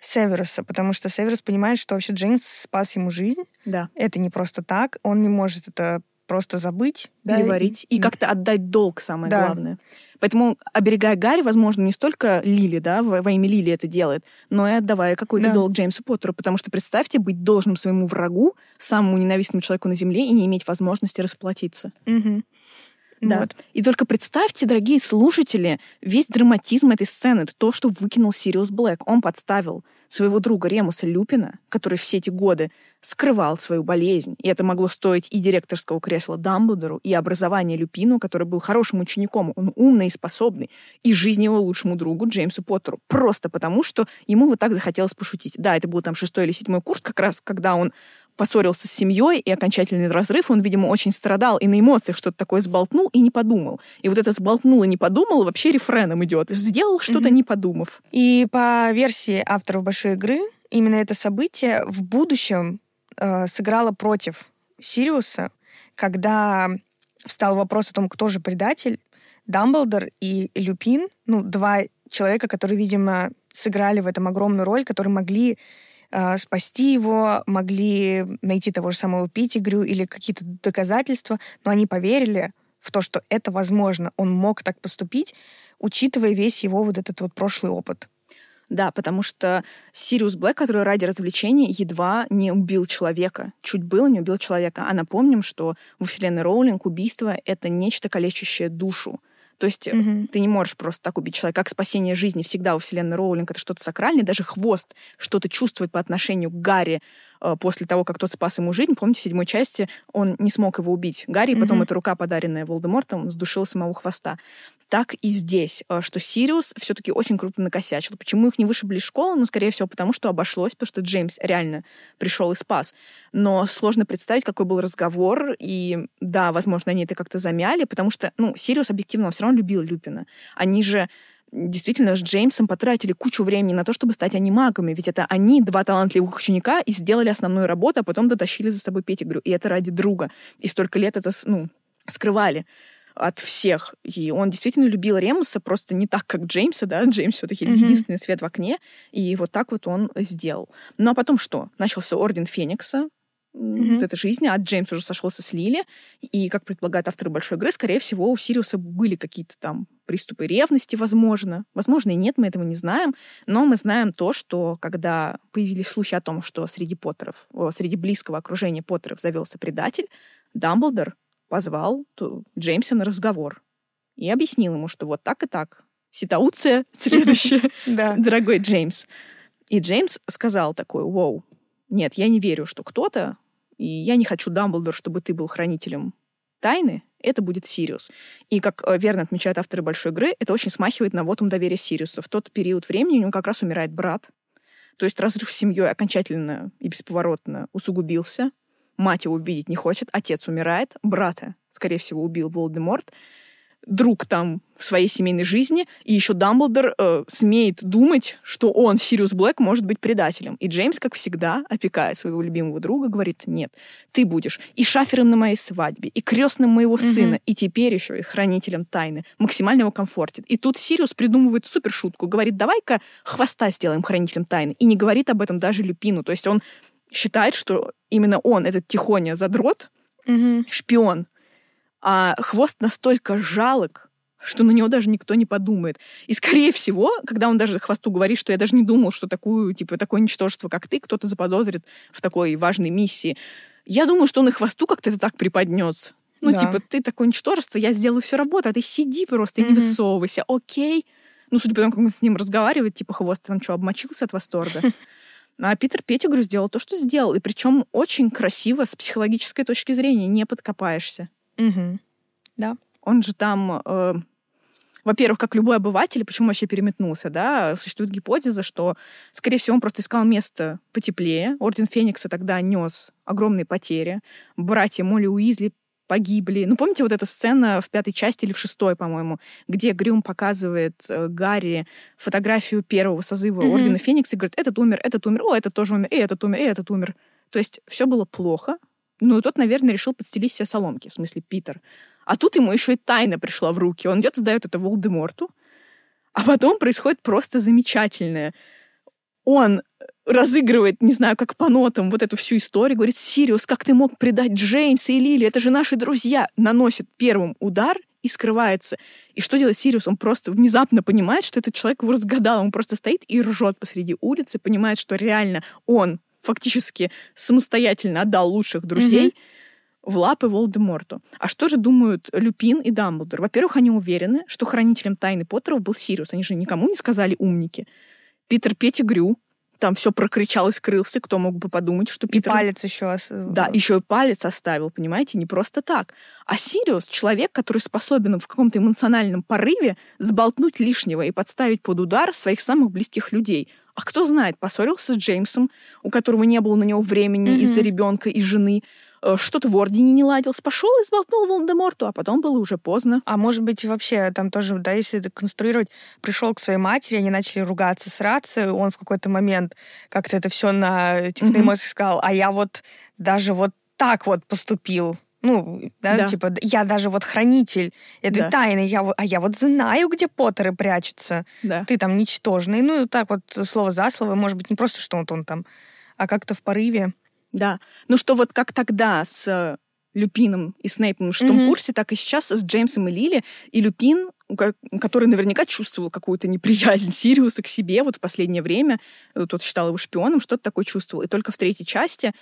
Северуса, потому что Северус понимает, что вообще Джеймс спас ему жизнь. Да. Это не просто так, он не может это просто забыть. да, Переварить. И как-то отдать долг, самое Да. главное. Поэтому, оберегая Гарри, возможно, не столько Лили, да, во, во имя Лили это делает, но и отдавая какой-то Да. долг Джеймсу Поттеру. Потому что представьте, быть должным своему врагу, самому ненавистному человеку на Земле, и не иметь возможности расплатиться. Мгм. Да. Вот. И только представьте, дорогие слушатели, весь драматизм этой сцены. Это то, что выкинул Сириус Блэк. Он подставил своего друга Ремуса Люпина, который все эти годы скрывал свою болезнь. И это могло стоить и директорского кресла Дамблдору, и образования Люпину, который был хорошим учеником. Он умный и способный. И жизни его лучшему другу Джеймсу Поттеру. Просто потому, что ему вот так захотелось пошутить. Да, это был там шестой или седьмой курс, как раз когда он поссорился с семьей и окончательный разрыв, он, видимо, очень страдал и на эмоциях что-то такое сболтнул и не подумал. И вот это сболтнул и не подумал вообще рефреном идет. Сделал что-то Мгм. не подумав. И по версии авторов «Большой игры», именно это событие в будущем э, сыграло против Сириуса, когда встал вопрос о том, кто же предатель, Дамблдор и Люпин, ну, два человека, которые, видимо, сыграли в этом огромную роль, которые могли э, спасти его, могли найти того же самого Питигрю или какие-то доказательства, но они поверили в то, что это возможно, он мог так поступить, учитывая весь его вот этот вот прошлый опыт. Да, потому что Сириус Блэк, который ради развлечения едва не убил человека. Чуть было не убил человека. А напомним, что во вселенной Роулинг убийство — это нечто калечащее душу. То есть Мгм. ты не можешь просто так убить человека. Как спасение жизни всегда у вселенной Роулинг это что-то сакральное. Даже хвост что-то чувствует по отношению к Гарри э, после того, как тот спас ему жизнь. Помните, в седьмой части он не смог его убить. Гарри, и потом эта рука, подаренная Волдемортом, сдушила самого хвоста. Так и здесь, э, что Сириус все-таки очень крупно накосячил. Почему их не вышибли из школы? Ну, скорее всего, потому что обошлось, потому что Джеймс реально пришел и спас. Но сложно представить, какой был разговор. И да, возможно, они это как-то замяли, потому что, ну, Сириус объективно все равно любил Люпина. Они же действительно с Джеймсом потратили кучу времени на то, чтобы стать анимагами, ведь это они, два талантливых ученика, и сделали основную работу, а потом дотащили за собой Петигрю, и это ради друга. И столько лет это, ну, скрывали от всех. И он действительно любил Ремуса, просто не так, как Джеймса, да, Джеймс все-таки mm-hmm. единственный свет в окне, и вот так вот он сделал. Ну а потом что? Начался Орден Феникса, mm-hmm. вот эта жизнь, а Джеймс уже сошелся с Лили, и, как предполагают авторы большой игры, скорее всего, у Сириуса были какие-то там приступы ревности, возможно. Возможно, и нет, мы этого не знаем, но мы знаем то, что когда появились слухи о том, что среди Поттеров, среди близкого окружения Поттеров завелся предатель, Дамблдор позвал Джеймса на разговор и объяснил ему, что вот так и так. Ситуация следующая, дорогой Джеймс. И Джеймс сказал такой, вау, нет, я не верю, что кто-то, и я не хочу, Дамблдор, чтобы ты был хранителем тайны, это будет Сириус. И, как э, верно отмечают авторы большой игры, это очень смахивает на вотум доверия Сириуса. В тот период времени у него как раз умирает брат. То есть разрыв с семьей окончательно и бесповоротно усугубился мать его видеть не хочет, отец умирает, брата, скорее всего, убил Волдеморт, друг там в своей семейной жизни, и еще Дамблдор э, смеет думать, что он, Сириус Блэк, может быть предателем. И Джеймс, как всегда, опекая своего любимого друга, говорит, нет, ты будешь и шафером на моей свадьбе, и крестным моего mm-hmm. сына, и теперь еще и хранителем тайны. Максимально его комфортит. И тут Сириус придумывает супер шутку, говорит, давай-ка хвоста сделаем хранителем тайны. И не говорит об этом даже Люпину. То есть он считает, что именно он, этот тихоня задрот, угу. шпион, а хвост настолько жалок, что на него даже никто не подумает. И, скорее всего, когда он даже хвосту говорит, что я даже не думал, что такую, типа, такое ничтожество, как ты, кто-то заподозрит в такой важной миссии, я думаю, что он и хвосту как-то это так преподнес. Ну, да. типа, ты такое ничтожество, я сделаю всю работу, а ты сиди просто и не высовывайся, окей? Ну, судя по тому, как мы с ним разговариваем, типа, хвост там что, обмочился от восторга? А Питер Петтигрю сделал то, что сделал. И причем очень красиво с психологической точки зрения. Не подкопаешься. Угу. Да. Он же там... Э, во-первых, как любой обыватель, почему вообще переметнулся, да, существует гипотеза, что, скорее всего, он просто искал место потеплее. Орден Феникса тогда нес огромные потери. Братья Молли Уизли погибли. Ну, помните вот эта сцена в пятой части или в шестой, по-моему, где Грюм показывает э, Гарри фотографию первого созыва mm-hmm. Ордена Феникс и говорит, этот умер, этот умер, о, этот тоже умер, и этот умер, и этот умер. То есть все было плохо. Ну, и тот, наверное, решил подстелить себе соломки, в смысле Питер. А тут ему еще и тайна пришла в руки. Он идет сдает это Волдеморту. А потом происходит просто замечательное. Он разыгрывает, не знаю, как по нотам, вот эту всю историю, говорит, Сириус, как ты мог предать Джеймса и Лили, это же наши друзья, наносит первым удар и скрывается. И что делает Сириус? Он просто внезапно понимает, что этот человек его разгадал. Он просто стоит и ржет посреди улицы, понимает, что реально он фактически самостоятельно отдал лучших друзей mm-hmm. в лапы Волдеморту. А что же думают Люпин и Дамблдор? Во-первых, они уверены, что хранителем тайны Поттеров был Сириус. Они же никому не сказали умники. Питер Петтигрю там все прокричал и скрылся, кто мог бы подумать, что Питер... И палец еще... Да, еще и палец оставил, понимаете, не просто так. А Сириус — человек, который способен в каком-то эмоциональном порыве сболтнуть лишнего и подставить под удар своих самых близких людей. А кто знает, поссорился с Джеймсом, у которого не было на него времени mm-hmm. из-за ребенка и жены, Э, что-то в Ордене не ладилось, пошел и сболтнул Волан-де-Морту, а потом было уже поздно. А может быть, вообще там тоже, да, если это конструировать, пришел к своей матери, они начали ругаться, сраться, он в какой-то момент как-то это все на техной mm-hmm. сказал, а я вот даже вот так вот поступил. Ну, да, да, типа, я даже вот хранитель этой да. тайны, я, а я вот знаю, где Поттеры прячутся. Да. Ты там ничтожный. Ну, так вот, слово за слово, может быть, не просто, что вот он там, а как-то в порыве. Да. Ну что вот как тогда с э, Люпином и Снейпом в шестом mm-hmm. курсе, так и сейчас с Джеймсом и Лили. И Люпин, который наверняка чувствовал какую-то неприязнь Сириуса к себе вот в последнее время, э, тот считал его шпионом, что-то такое чувствовал. И только в третьей части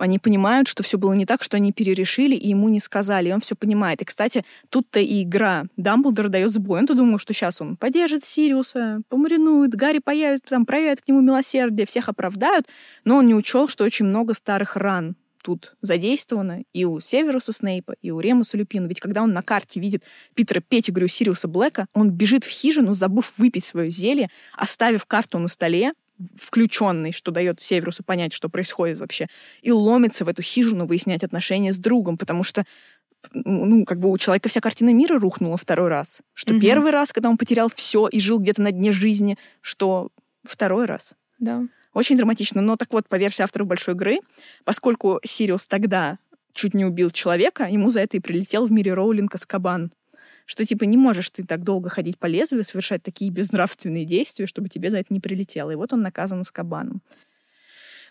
они понимают, что все было не так, что они перерешили, и ему не сказали, и он все понимает. И, кстати, тут-то и игра. Дамблдор дает сбой. Он-то думал, что сейчас он поддержит Сириуса, помаринует, Гарри появится, там проявит к нему милосердие, всех оправдают, но он не учел, что очень много старых ран тут задействовано и у Северуса Снейпа, и у Ремуса Люпина. Ведь когда он на карте видит Питера Петтигрю Сириуса Блэка, он бежит в хижину, забыв выпить свое зелье, оставив карту на столе, включенный, что дает Северусу понять, что происходит вообще, и ломится в эту хижину выяснять отношения с другом, потому что ну, как бы у человека вся картина мира рухнула второй раз. Что угу. первый раз, когда он потерял все и жил где-то на дне жизни, что второй раз. Да. Очень драматично. Но так вот, по версии авторов «Большой игры», поскольку Сириус тогда чуть не убил человека, ему за это и прилетел в мире Роулинг Аскабан. Что, типа, не можешь ты так долго ходить по лезвию, совершать такие безнравственные действия, чтобы тебе за это не прилетело. И вот он наказан Аскабаном.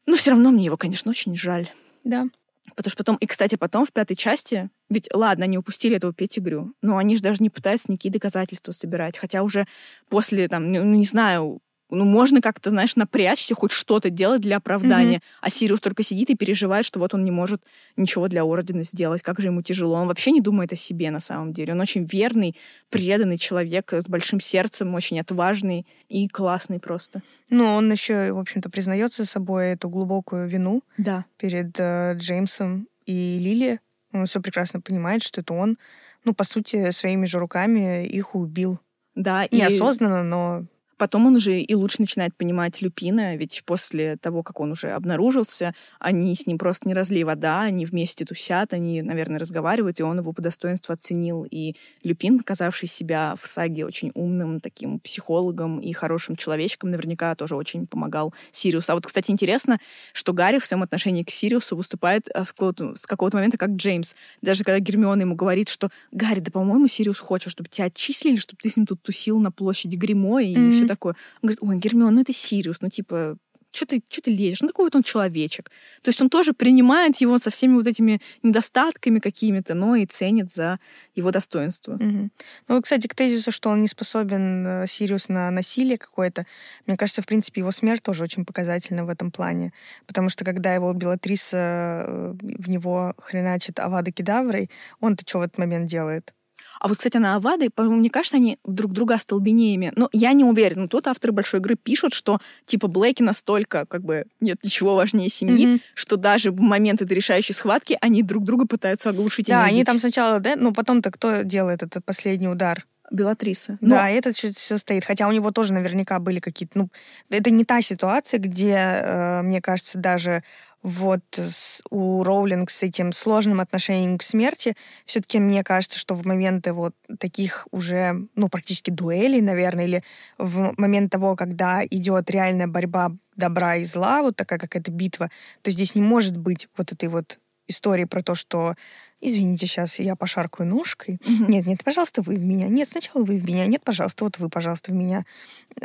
Но все равно мне его, конечно, очень жаль. Да. Потому что потом, и, кстати, потом в пятой части, ведь, ладно, они упустили этого Петигрю, но они же даже не пытаются никакие доказательства собирать. Хотя уже после, там, ну, не знаю, ну, можно как-то, знаешь, напрячься, хоть что-то делать для оправдания. Mm-hmm. А Сириус только сидит и переживает, что вот он не может ничего для Ордена сделать, как же ему тяжело. Он вообще не думает о себе на самом деле. Он очень верный, преданный человек с большим сердцем, очень отважный и классный просто. Ну, он еще, в общем-то, признается собой эту глубокую вину да. перед э, Джеймсом и Лили. Он все прекрасно понимает, что это он, ну, по сути, своими же руками их убил. Да, Неосознанно, и... но Потом он уже и лучше начинает понимать Люпина, ведь после того, как он уже обнаружился, они с ним просто не разлей вода, они вместе тусят, они, наверное, разговаривают, и он его по достоинству оценил. И Люпин, показавший себя в саге очень умным таким психологом и хорошим человечком, наверняка тоже очень помогал Сириусу. А вот, кстати, интересно, что Гарри в своем отношении к Сириусу выступает э, с какого-то момента как Джеймс. Даже когда Гермиона ему говорит, что «Гарри, да, по-моему, Сириус хочет, чтобы тебя отчислили, чтобы ты с ним тут тусил на площади Гримо и mm-hmm. все такое. Он говорит, ой, Гермион, ну это Сириус, ну типа, что ты, что ты лезешь? Ну, такой вот он человечек. То есть он тоже принимает его со всеми вот этими недостатками какими-то, но и ценит за его достоинство. Угу. Ну, кстати, к тезису, что он не способен, э, Сириус, на насилие какое-то, мне кажется, в принципе, его смерть тоже очень показательна в этом плане. Потому что когда его Белатриса э, в него хреначит Авада Кедаврой, он-то что в этот момент делает? А вот, кстати, на Авады, мне кажется, они друг друга остолбенеями. Но я не уверена. Тут авторы большой игры пишут, что типа Блэки настолько как бы нет ничего важнее семьи, mm-hmm. что даже в момент этой решающей схватки они друг друга пытаются оглушить. Да, они там сначала, да, но потом-то кто делает этот последний удар? Белатриса. Но... Да, это все стоит. Хотя у него тоже наверняка были какие-то... Ну, это не та ситуация, где, э, мне кажется, даже вот с, у Роулинг с этим сложным отношением к смерти, все-таки мне кажется, что в моменты вот таких уже, ну, практически дуэлей, наверное, или в момент того, когда идет реальная борьба добра и зла, вот такая какая-то битва, то здесь не может быть вот этой вот истории про то, что извините, сейчас я пошаркаю ножкой. Угу. Нет, нет, пожалуйста, вы в меня. Нет, сначала вы в меня. Нет, пожалуйста, вот вы, пожалуйста, в меня.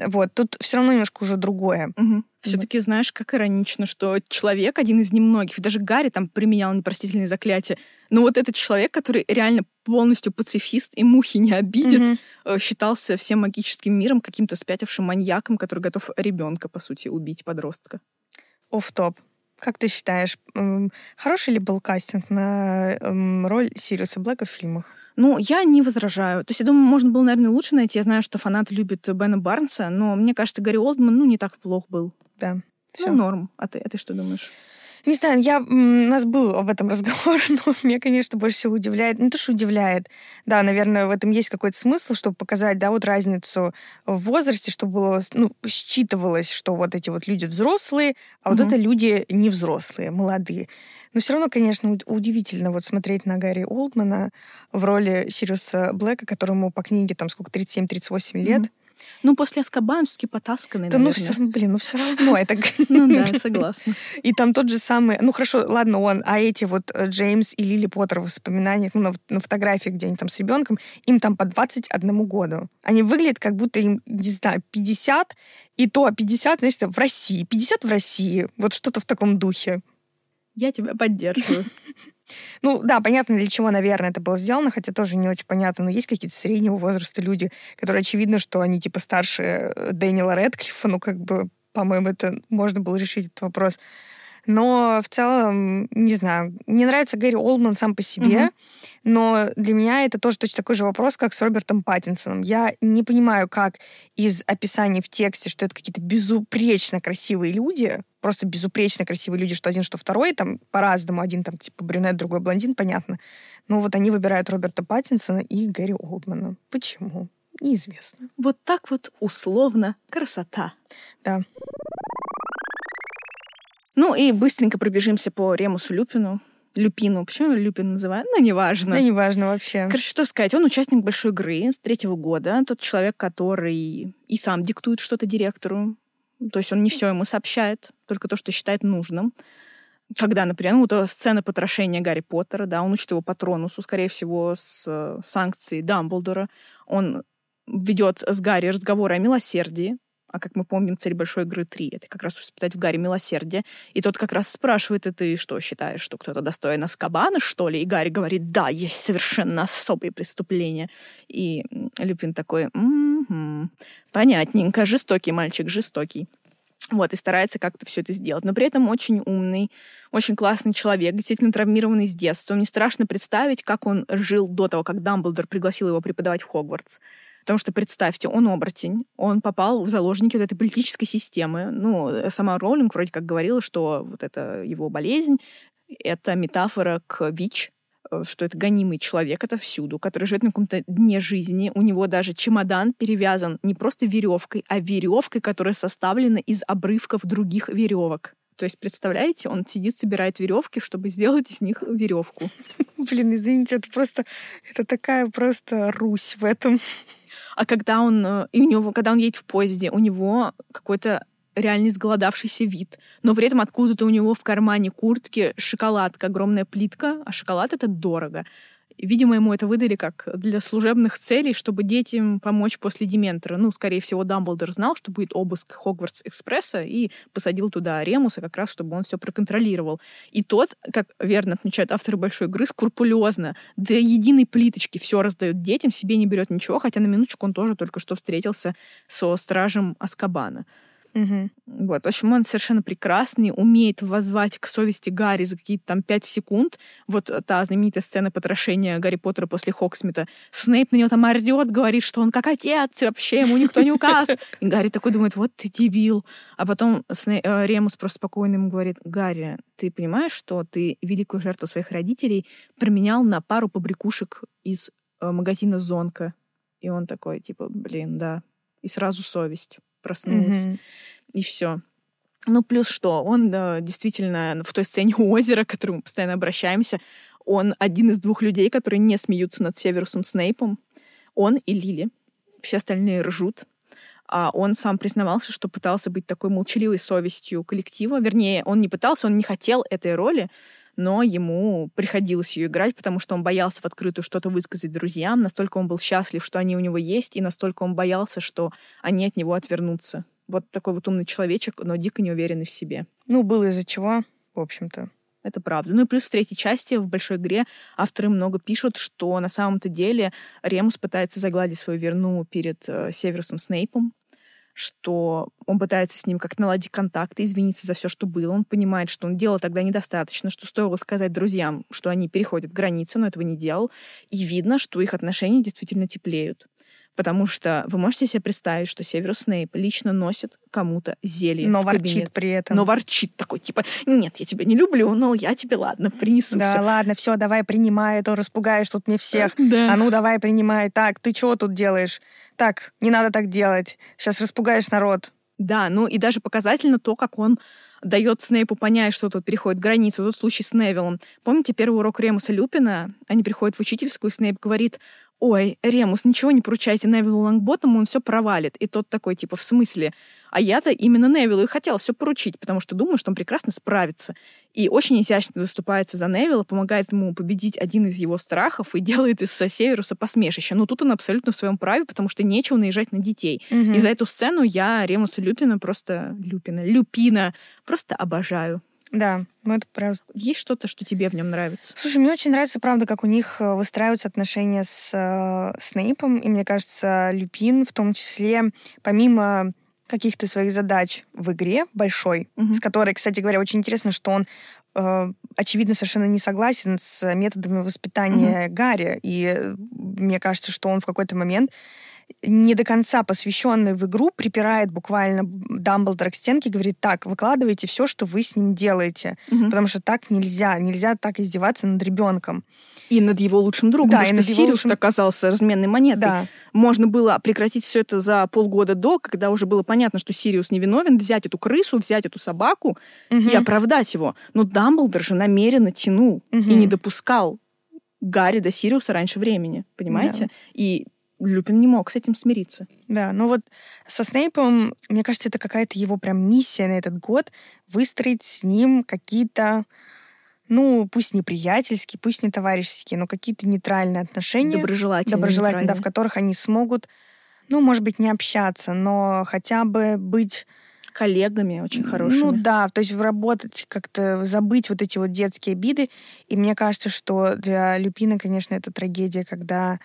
Вот, тут все равно немножко уже другое. Угу. Все-таки знаешь, как иронично, что человек, один из немногих, даже Гарри там применял непростительные заклятия, но вот этот человек, который реально полностью пацифист и мухи не обидит, угу. считался всем магическим миром каким-то спятившим маньяком, который готов ребенка, по сути, убить подростка. Оф-топ. Как ты считаешь, хороший ли был кастинг на роль Сириуса Блэка в фильмах? Ну, я не возражаю. То есть, я думаю, можно было, наверное, лучше найти. Я знаю, что фанаты любят Бена Барнса, но мне кажется, Гарри Олдман, ну, не так плох был. Да. Все. Ну, норм. А ты, а ты что думаешь? Не знаю, я, у нас был об этом разговор, но меня, конечно, больше всего удивляет, не то, что удивляет, да, наверное, в этом есть какой-то смысл, чтобы показать, да, вот разницу в возрасте, чтобы было, ну, считывалось, что вот эти вот люди взрослые, а вот угу. это люди не взрослые, молодые. Но все равно, конечно, удивительно вот смотреть на Гарри Олдмана в роли Сириуса Блэка, которому по книге там сколько, 37-38 лет. Mm-hmm. Ну, после Аскабан все-таки потасканный, Да, наверное. ну, все, блин, ну, все равно это... Ну да, согласна. И там тот же самый... Ну, хорошо, ладно, он, а эти вот э, Джеймс и Лили Поттер в воспоминаниях, ну, на, на фотографии, где они там с ребенком, им там по 21 году. Они выглядят, как будто им, не знаю, 50, и то 50, значит, в России. 50 в России. Вот что-то в таком духе. Я тебя поддерживаю. Ну да, понятно, для чего, наверное, это было сделано, хотя тоже не очень понятно, но есть какие-то среднего возраста люди, которые очевидно, что они типа старше э, Дэниела Редклиффа, ну как бы, по-моему, это можно было решить этот вопрос. Но в целом, не знаю, мне нравится Гэри Олдман сам по себе, угу. но для меня это тоже точно такой же вопрос, как с Робертом Паттинсоном. Я не понимаю, как из описаний в тексте, что это какие-то безупречно красивые люди, просто безупречно красивые люди, что один, что второй, там по-разному, один там типа брюнет, другой блондин, понятно. Но вот они выбирают Роберта Паттинсона и Гэри Олдмана. Почему? Неизвестно. Вот так вот условно красота. Да. Ну и быстренько пробежимся по Ремусу Люпину. Люпину. Почему Люпин называют? Ну, неважно. Да, неважно вообще. Короче, что сказать, он участник большой игры с третьего года. Тот человек, который и сам диктует что-то директору. То есть он не все ему сообщает, только то, что считает нужным. Когда, например, ну, то сцена потрошения Гарри Поттера, да, он учит его патронусу, скорее всего, с э, санкцией Дамблдора. Он ведет с Гарри разговоры о милосердии, а как мы помним, цель большой игры 3 — это как раз воспитать в Гарри милосердие. И тот как раз спрашивает, и ты что, считаешь, что кто-то достоин Аскабана, что ли? И Гарри говорит, да, есть совершенно особые преступления. И Люпин такой, м-м-м, понятненько, жестокий мальчик, жестокий. Вот, и старается как-то все это сделать. Но при этом очень умный, очень классный человек, действительно травмированный с детства. Мне страшно представить, как он жил до того, как Дамблдор пригласил его преподавать в Хогвартс. Потому что, представьте, он оборотень, он попал в заложники вот этой политической системы. Ну, сама Роулинг вроде как говорила, что вот это его болезнь, это метафора к ВИЧ, э, что это гонимый человек, это всюду, который живет на каком-то дне жизни. У него даже чемодан перевязан не просто веревкой, а веревкой, которая составлена из обрывков других веревок. То есть, представляете, он сидит, собирает веревки, чтобы сделать из них веревку. Блин, извините, это просто, это такая просто Русь в этом. А когда он, э, и у него, когда он едет в поезде, у него какой-то реально изголодавшийся вид. Но при этом откуда-то у него в кармане куртки шоколадка, огромная плитка, а шоколад это дорого. Видимо, ему это выдали как для служебных целей, чтобы детям помочь после Дементора. Ну, скорее всего, Дамблдор знал, что будет обыск Хогвартс-экспресса и посадил туда Ремуса как раз, чтобы он все проконтролировал. И тот, как верно отмечают авторы большой игры, скрупулезно до единой плиточки все раздает детям, себе не берет ничего, хотя на минуточку он тоже только что встретился со стражем Аскабана. Угу. Вот. В общем, он совершенно прекрасный, умеет воззвать к совести Гарри за какие-то там пять секунд. Вот та знаменитая сцена потрошения Гарри Поттера после Хоксмита. Снейп на него там орет, говорит, что он как отец, и вообще ему никто не указ. И Гарри такой думает, вот ты дебил. А потом Сней... Э, Ремус просто спокойно ему говорит, Гарри, ты понимаешь, что ты великую жертву своих родителей променял на пару побрякушек из э, магазина Зонка? И он такой, типа, блин, да. И сразу совесть проснулась. Mm-hmm. И все. Ну, плюс что, он да, действительно в той сцене у озера, к которому мы постоянно обращаемся, он один из двух людей, которые не смеются над Северусом Снейпом. Он и Лили. Все остальные ржут. А он сам признавался, что пытался быть такой молчаливой совестью коллектива. Вернее, он не пытался, он не хотел этой роли, но ему приходилось ее играть, потому что он боялся в открытую что-то высказать друзьям, настолько он был счастлив, что они у него есть, и настолько он боялся, что они от него отвернутся. Вот такой вот умный человечек, но дико не уверенный в себе. Ну, было из-за чего, в общем-то. Это правда. Ну и плюс в третьей части, в большой игре, авторы много пишут, что на самом-то деле Ремус пытается загладить свою верну перед э, Северусом Снейпом, что он пытается с ним как-то наладить контакты, извиниться за все, что было. Он понимает, что он делал тогда недостаточно, что стоило сказать друзьям, что они переходят границы, но этого не делал. И видно, что их отношения действительно теплеют. Потому что вы можете себе представить, что Северус Снейп лично носит кому-то зелье Но в ворчит кабинет. при этом. Но ворчит такой, типа, нет, я тебя не люблю, но я тебе, ладно, принесу Да, всё». ладно, все, давай принимай, а то распугаешь тут мне всех. Да. А ну давай принимай. Так, ты чего тут делаешь? Так, не надо так делать. Сейчас распугаешь народ. Да, ну и даже показательно то, как он дает Снейпу понять, что тут переходит границу. Вот тот случай с Невиллом. Помните первый урок Ремуса Люпина? Они приходят в учительскую, и Снейп говорит, ой, Ремус, ничего не поручайте Невиллу Лангботтому, он все провалит. И тот такой, типа, в смысле? А я-то именно Невиллу и хотел все поручить, потому что думаю, что он прекрасно справится. И очень изящно заступается за Невилла, помогает ему победить один из его страхов и делает из Северуса посмешище. Но тут он абсолютно в своем праве, потому что нечего наезжать на детей. Мгм. И за эту сцену я Ремуса Люпина просто... Люпина, Люпина просто обожаю. Да, ну это правда. Есть что-то, что тебе в нем нравится? Слушай, мне очень нравится, правда, как у них э, выстраиваются отношения с э, Снейпом. И мне кажется, Люпин в том числе, помимо каких-то своих задач в игре большой, Мгм. с которой, кстати говоря, очень интересно, что он э, очевидно совершенно не согласен с методами воспитания Гарри. И э, мне кажется, что он в какой-то момент не до конца посвященный в игру, припирает буквально Дамблдора к стенке и говорит, так, выкладывайте все, что вы с ним делаете. Мгм. Потому что так нельзя. Нельзя так издеваться над ребенком. И над его лучшим другом, Да, потому и что Сириус лучшим- оказался разменной монетой. Да. Можно было прекратить все это за полгода до, когда уже было понятно, что Сириус невиновен, взять эту крысу, взять эту собаку Мгм. и оправдать его. Но Дамблдор же намеренно тянул и Мгм. не допускал Гарри до Сириуса раньше времени, понимаете? И Люпин не мог с этим смириться. Да, ну вот со Снейпом, мне кажется, это какая-то его прям миссия на этот год выстроить с ним какие-то, ну, пусть не приятельские, пусть не товарищеские, но какие-то нейтральные отношения. Доброжелательно. доброжелательно, да, в которых они смогут, ну, может быть, не общаться, но хотя бы быть... Коллегами очень хорошими. Ну да, то есть работать, как-то забыть вот эти вот детские обиды. И мне кажется, что для Люпина, конечно, это трагедия, когда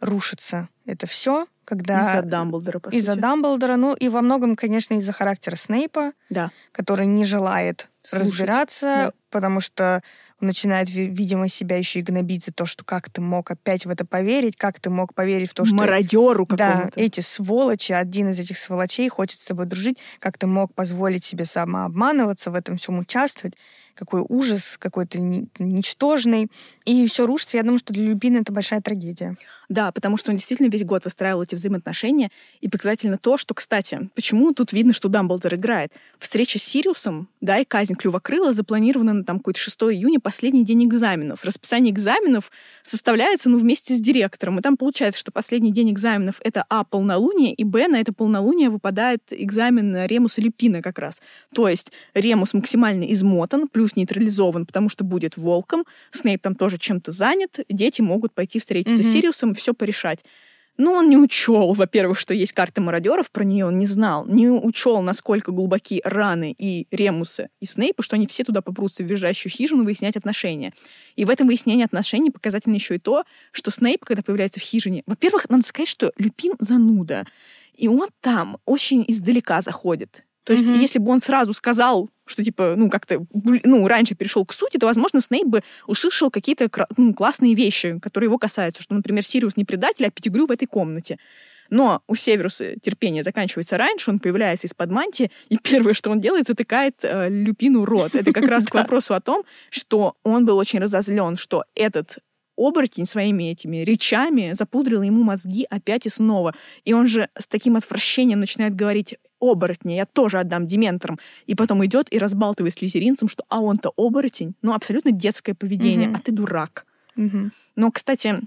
рушится это все, когда... Из-за Дамблдора, по Из-за. Дамблдора, ну и во многом, конечно, из-за характера Снейпа, Да. который не желает Слушать, разбираться, да. потому что начинает, ви- видимо, себя еще и гнобить за то, что как ты мог опять в это поверить, как ты мог поверить в то, что... Мародеру Да, какому-то. эти сволочи, один из этих сволочей хочет с тобой дружить, как ты мог позволить себе самообманываться, в этом всем участвовать, какой ужас какой-то ни- ничтожный. И все рушится. Я думаю, что для Люпина это большая трагедия. Да, потому что он действительно весь год выстраивал эти взаимоотношения. И показательно то, что, кстати, почему тут видно, что Дамблдор играет. Встреча с Сириусом, да, и казнь Клювокрыла запланирована на там какой-то 6 июня, последний день экзаменов. Расписание экзаменов составляется, ну, вместе с директором. И там получается, что последний день экзаменов — это, а, полнолуние, и, б, на это полнолуние выпадает экзамен Ремуса Люпина как раз. То есть Ремус максимально измотан, плюс нейтрализован, потому что будет волком, Снейп там тоже чем-то занят, дети могут пойти встретиться с Мгм. Сириусом и все порешать. Но он не учел, во-первых, что есть карта мародеров, про нее он не знал, не учел, насколько глубоки раны и Ремуса, и Снейпа, что они все туда попрутся в визжащую хижину выяснять отношения. И в этом выяснении отношений показательно еще и то, что Снейп, когда появляется в хижине, во-первых, надо сказать, что Люпин зануда, и он там очень издалека заходит. То есть, Мгм. если бы он сразу сказал, что типа, ну, как-то, ну, раньше перешел к сути, то, возможно, Снейп бы услышал какие-то ну, классные вещи, которые его касаются, что, например, Сириус не предатель, а Пятигрю в этой комнате. Но у Северуса терпение заканчивается раньше, он появляется из-под мантии, и первое, что он делает, затыкает э, Люпину рот. Это как раз к вопросу о том, что он был очень разозлен, что этот оборотень своими этими речами запудрил ему мозги опять и снова. И он же с таким отвращением начинает говорить оборотня, я тоже отдам дементорам. И потом идет и разбалтывает слизеринцам, что а он-то оборотень. Ну, абсолютно детское поведение, Мгм. а ты дурак. Мгм. Но, кстати,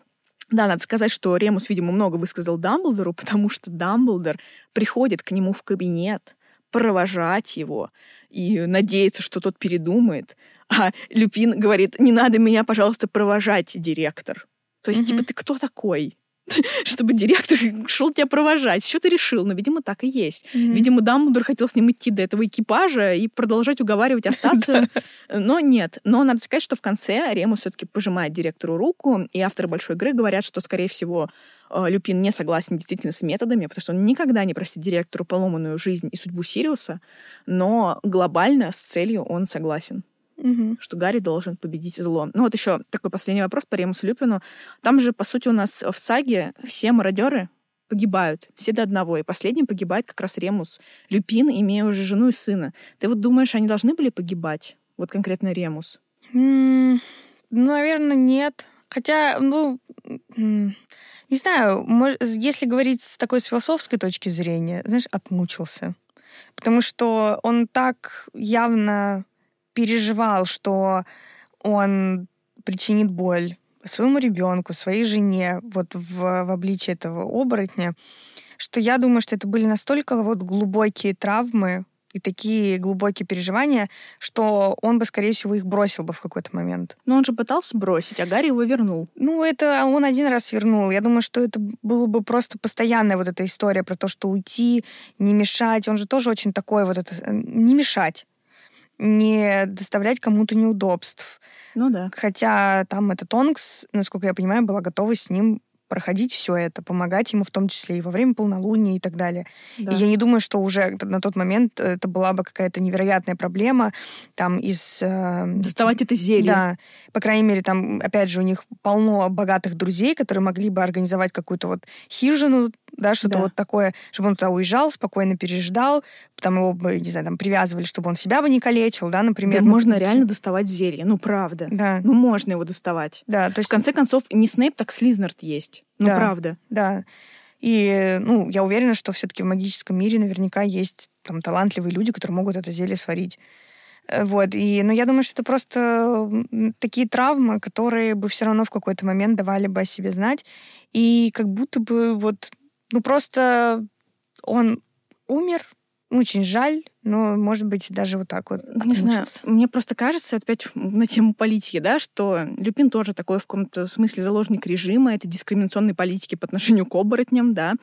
да, надо сказать, что Ремус, видимо, много высказал Дамблдору, потому что Дамблдор приходит к нему в кабинет провожать его и надеется, что тот передумает. А Люпин говорит, не надо меня, пожалуйста, провожать, директор. То есть, Мгм. типа, ты кто такой? Чтобы директор шел тебя провожать. Что ты решил? Ну, видимо, так и есть. Мгм. Видимо, Дамблдор хотел с ним идти до этого экипажа и продолжать уговаривать остаться. Но нет. Но надо сказать, что в конце Ремус все-таки пожимает директору руку, и авторы большой игры говорят, что, скорее всего, э, Люпин не согласен действительно с методами, потому что он никогда не простит директору поломанную жизнь и судьбу Сириуса, но глобально с целью он согласен Мгм. что Гарри должен победить зло. Ну вот еще такой последний вопрос по Ремусу Люпину. Там же, по сути, у нас в саге все мародеры погибают, все до одного. И последним погибает как раз Ремус Люпин, имея уже жену и сына. Ты вот думаешь, они должны были погибать? Вот конкретно Ремус. Ну, наверное, нет. Хотя, ну, не знаю, если говорить с такой с философской точки зрения, знаешь, отмучился. Потому что он так явно переживал, что он причинит боль своему ребенку, своей жене, вот в, в обличии этого оборотня, что я думаю, что это были настолько вот глубокие травмы и такие глубокие переживания, что он бы, скорее всего, их бросил бы в какой-то момент. Но он же пытался бросить, а Гарри его вернул. Ну, это он один раз вернул. Я думаю, что это было бы просто постоянная вот эта история про то, что уйти, не мешать. Он же тоже очень такой вот это... э, Не мешать не доставлять кому-то неудобств. Ну да. Хотя там этот Тонкс, насколько я понимаю, была готова с ним проходить все это, помогать ему в том числе и во время полнолуния и так далее. да. И я не думаю, что уже на тот момент это была бы какая-то невероятная проблема там из... э, Доставать это зелье. Да, по крайней мере, там, опять же, у них полно богатых друзей, которые могли бы организовать какую-то вот хижину да, что-то Да. вот такое, чтобы он туда уезжал, спокойно переждал, там его бы, не знаю, там привязывали, чтобы он себя бы не калечил, да, например. Да, Ну, можно реально доставать зелье. Ну, правда. Да, Ну, можно его доставать. да, то В есть, конце концов, не Снейп, так Слизнард есть. Ну, Да. правда. да. И, ну, я уверена, что все-таки в магическом мире наверняка есть там талантливые люди, которые могут это зелье сварить. Э, Вот, и, но я думаю, что это просто такие травмы, которые бы все равно в какой-то момент давали бы о себе знать. И как будто бы вот, ну просто он умер, очень жаль, но, может быть, даже вот так вот Не знаю, мне просто кажется, опять на тему политики, да, что Люпин тоже такой в каком-то смысле заложник режима, это дискриминационной политики по отношению к оборотням, да,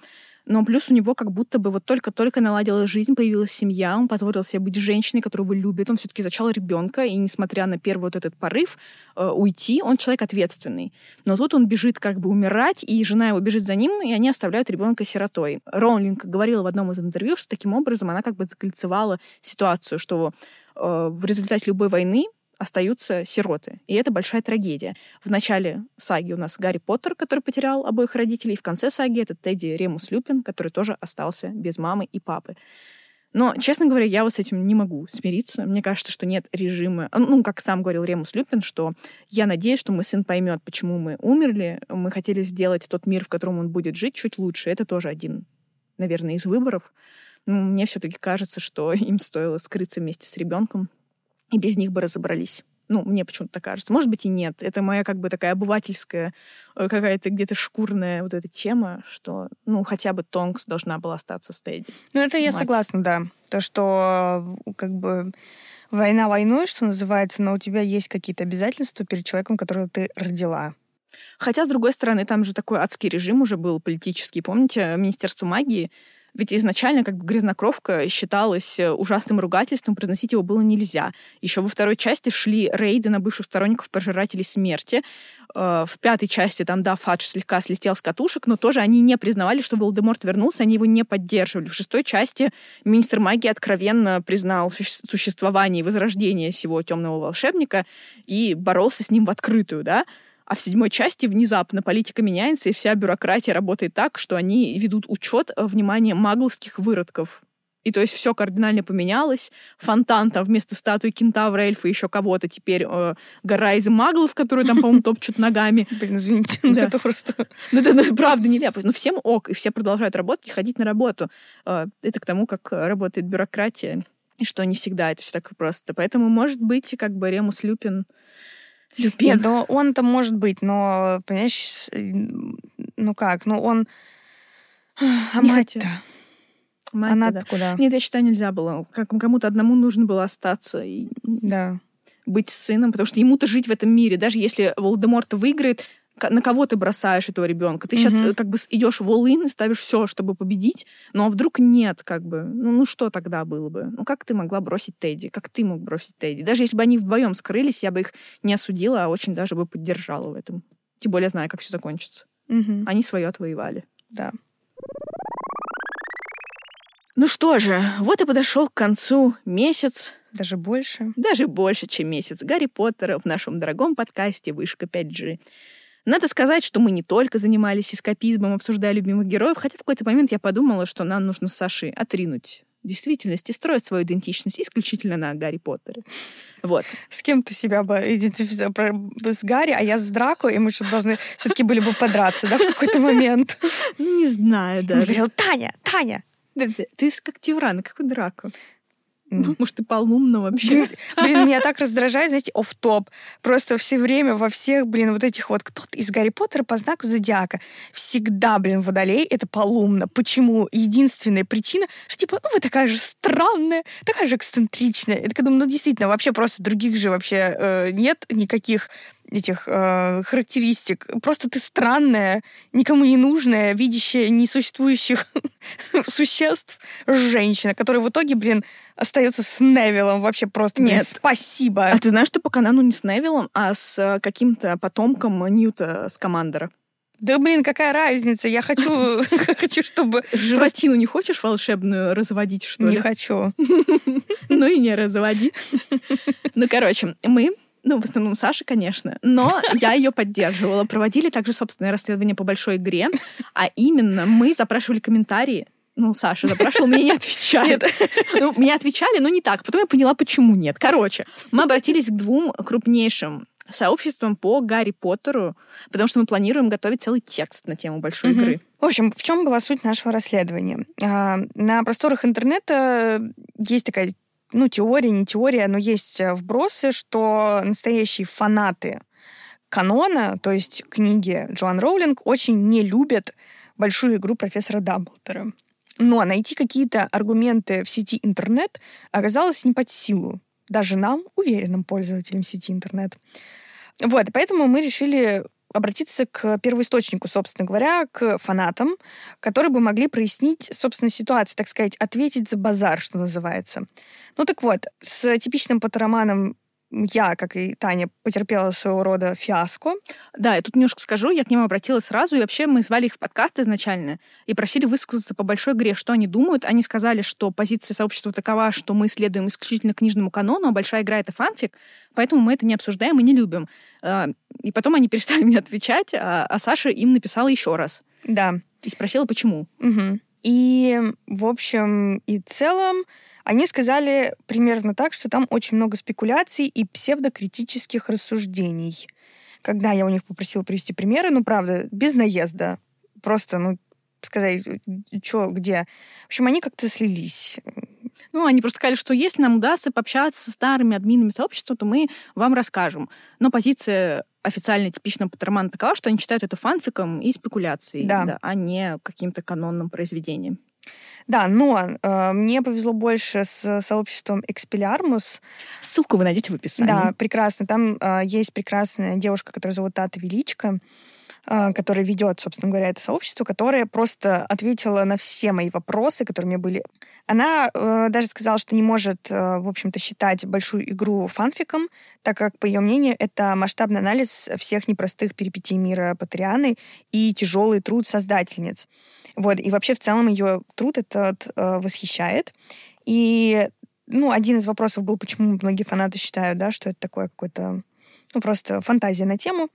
но плюс у него как будто бы вот только-только наладилась жизнь, появилась семья, он позволил себе быть женщиной, которую вы любит, он все-таки зачал ребенка, и несмотря на первый вот этот порыв э, уйти, он человек ответственный. Но тут он бежит как бы умирать, и жена его бежит за ним, и они оставляют ребенка сиротой. Роулинг говорила в одном из интервью, что таким образом она как бы закольцевала ситуацию, что э, в результате любой войны остаются сироты. И это большая трагедия. В начале саги у нас Гарри Поттер, который потерял обоих родителей, и в конце саги это Тедди Ремус Люпин, который тоже остался без мамы и папы. Но, честно говоря, я вот с этим не могу смириться. Мне кажется, что нет режима... Ну, как сам говорил Ремус Люпин, что я надеюсь, что мой сын поймет, почему мы умерли. Мы хотели сделать тот мир, в котором он будет жить, чуть лучше. Это тоже один, наверное, из выборов. Мне все-таки кажется, что им стоило скрыться вместе с ребенком, и без них бы разобрались. Ну, мне почему-то так кажется. Может быть, и нет. Это моя как бы такая обывательская, э, какая-то где-то шкурная вот эта тема, что, ну, хотя бы Тонкс должна была остаться с Тедди. Ну, это я Мать. согласна, да. То, что э, как бы война войной, что называется, но у тебя есть какие-то обязательства перед человеком, которого ты родила. Хотя, с другой стороны, там же такой адский режим уже был политический. Помните, Министерство магии ведь изначально как бы грязнокровка считалась э, ужасным ругательством, произносить его было нельзя. Еще во второй части шли рейды на бывших сторонников пожирателей смерти. Э, В пятой части там, да, Фадж слегка слетел с катушек, но тоже они не признавали, что Волдеморт вернулся, они его не поддерживали. В шестой части министр магии откровенно признал суще- существование и возрождение всего темного волшебника и боролся с ним в открытую, да. А в седьмой части внезапно политика меняется, и вся бюрократия работает так, что они ведут учет э, внимания магловских выродков. И то есть все кардинально поменялось. Фонтан там вместо статуи кентавра, эльфа, еще кого-то теперь э, гора из маглов, которые там, по-моему, топчут ногами. Блин, извините, но Да. это просто... Ну, это ну, правда нелепо. Но всем ок, и все продолжают работать и ходить на работу. Э, Это к тому, как работает бюрократия, и что не всегда это все так просто. Поэтому, может быть, как бы Ремус Люпин... Люпин. Нет, но он-то может быть, но, понимаешь, э, ну как, ну он... А мать-то? Мать Она тогда. куда? Нет, я считаю, нельзя было. Как кому-то одному нужно было остаться и Да. быть сыном, потому что ему-то жить в этом мире. Даже если Волдеморт выиграет, на кого ты бросаешь этого ребенка? Ты сейчас Мгм. как бы идешь в all и ставишь все, чтобы победить, ну а вдруг нет, как бы. Ну, ну что тогда было бы? Ну как ты могла бросить Тедди? Как ты мог бросить Тедди? Даже если бы они вдвоем скрылись, я бы их не осудила, а очень даже бы поддержала в этом. Тем более зная, как все закончится. Мгм. Они свое отвоевали. Да. Ну что же, вот и подошел к концу месяц, Даже больше. даже больше, чем месяц Гарри Поттера в нашем дорогом подкасте «Вышка 5G». Надо сказать, что мы не только занимались эскапизмом, обсуждая любимых героев, хотя в какой-то момент я подумала, что нам нужно с Сашей отринуть действительность и строить свою идентичность исключительно на Гарри Поттере. Вот. С кем ты себя бы идентифицировал? Про- С Гарри, а я с Драко, и мы что-то должны все-таки были бы подраться, да, в какой-то момент. Ну, не знаю, да. говорил, Таня, Таня. Ты как Тивран, какой драку. М. Может, ты полнумна вообще? Блин, меня так раздражает, знаете, оф топ Просто все время во всех, блин, вот этих вот, кто-то из Гарри Поттера по знаку зодиака. Всегда, блин, водолей — это полумно. Почему? Единственная причина, что типа, ну вы такая же странная, такая же эксцентричная. Я такая думаю, ну действительно, вообще просто других же вообще э, нет никаких этих э, характеристик. Просто ты странная, никому не нужная, видящая несуществующих существ женщина, которая в итоге, блин, остается с Невилом вообще просто. Нет. спасибо. А ты знаешь, что по канону не с Невиллом, а с э, каким-то потомком Ньюта с командора? Да, блин, какая разница? Я хочу, хочу, чтобы... Животину не хочешь волшебную разводить, что Не ли? хочу. Ну и не разводи. Ну, короче, мы Ну, в основном Саша, конечно. Но я ее поддерживала. Проводили также собственное расследование по большой игре. А именно мы запрашивали комментарии ну, Саша запрашивал, мне не отвечали. Ну, мне отвечали, но не так. Потом я поняла, почему нет. Короче, мы обратились к двум крупнейшим сообществом по Гарри Поттеру, потому что мы планируем готовить целый текст на тему большой угу. игры. В общем, в чем была суть нашего расследования? А, на просторах интернета есть такая, ну, теория, не теория, но есть вбросы, что настоящие фанаты канона, то есть книги Джоан Роулинг, очень не любят большую игру профессора Дамблдора. Но найти какие-то аргументы в сети интернет оказалось не под силу даже нам, уверенным пользователям сети интернет. Вот, поэтому мы решили обратиться к первоисточнику, собственно говоря, к фанатам, которые бы могли прояснить, собственно, ситуацию, так сказать, ответить за базар, что называется. Ну так вот, с типичным патероманом я, как и Таня, потерпела своего рода фиаско. Да, я тут немножко скажу, я к ним обратилась сразу, и вообще мы звали их в подкаст изначально и просили высказаться по большой игре, что они думают. Они сказали, что позиция сообщества такова, что мы следуем исключительно книжному канону, а большая игра — это фанфик, поэтому мы это не обсуждаем и не любим. А, и потом они перестали мне отвечать, а, а Саша им написала еще раз. Да. И спросила, почему. Угу. И, в общем и целом, они сказали примерно так, что там очень много спекуляций и псевдокритических рассуждений. Когда я у них попросила привести примеры, ну, правда, без наезда, просто, ну, сказать, что, где. В общем, они как-то слились. Ну, они просто сказали, что если нам удастся пообщаться со старыми админами сообщества, то мы вам расскажем. Но позиция официально типичного Патермана такова, что они считают это фанфиком и спекуляцией, да. Да, а не каким-то канонным произведением. Да, но э, мне повезло больше с сообществом Expelliarmus. Ссылку вы найдете в описании. Да, прекрасно. Там э, есть прекрасная девушка, которая зовут Тата Величко. А, которая ведет, собственно говоря, это сообщество, которое просто ответила на все мои вопросы, которые у меня были. Она э, даже сказала, что не может, э, в общем-то, считать большую игру фанфиком, так как, по ее мнению, это масштабный анализ всех непростых перипетий мира Патрианы и тяжелый труд создательниц. Вот. И вообще, в целом, ее труд этот э, восхищает. И ну, один из вопросов был, почему многие фанаты считают, да, что это такое какое-то, ну, просто фантазия на тему.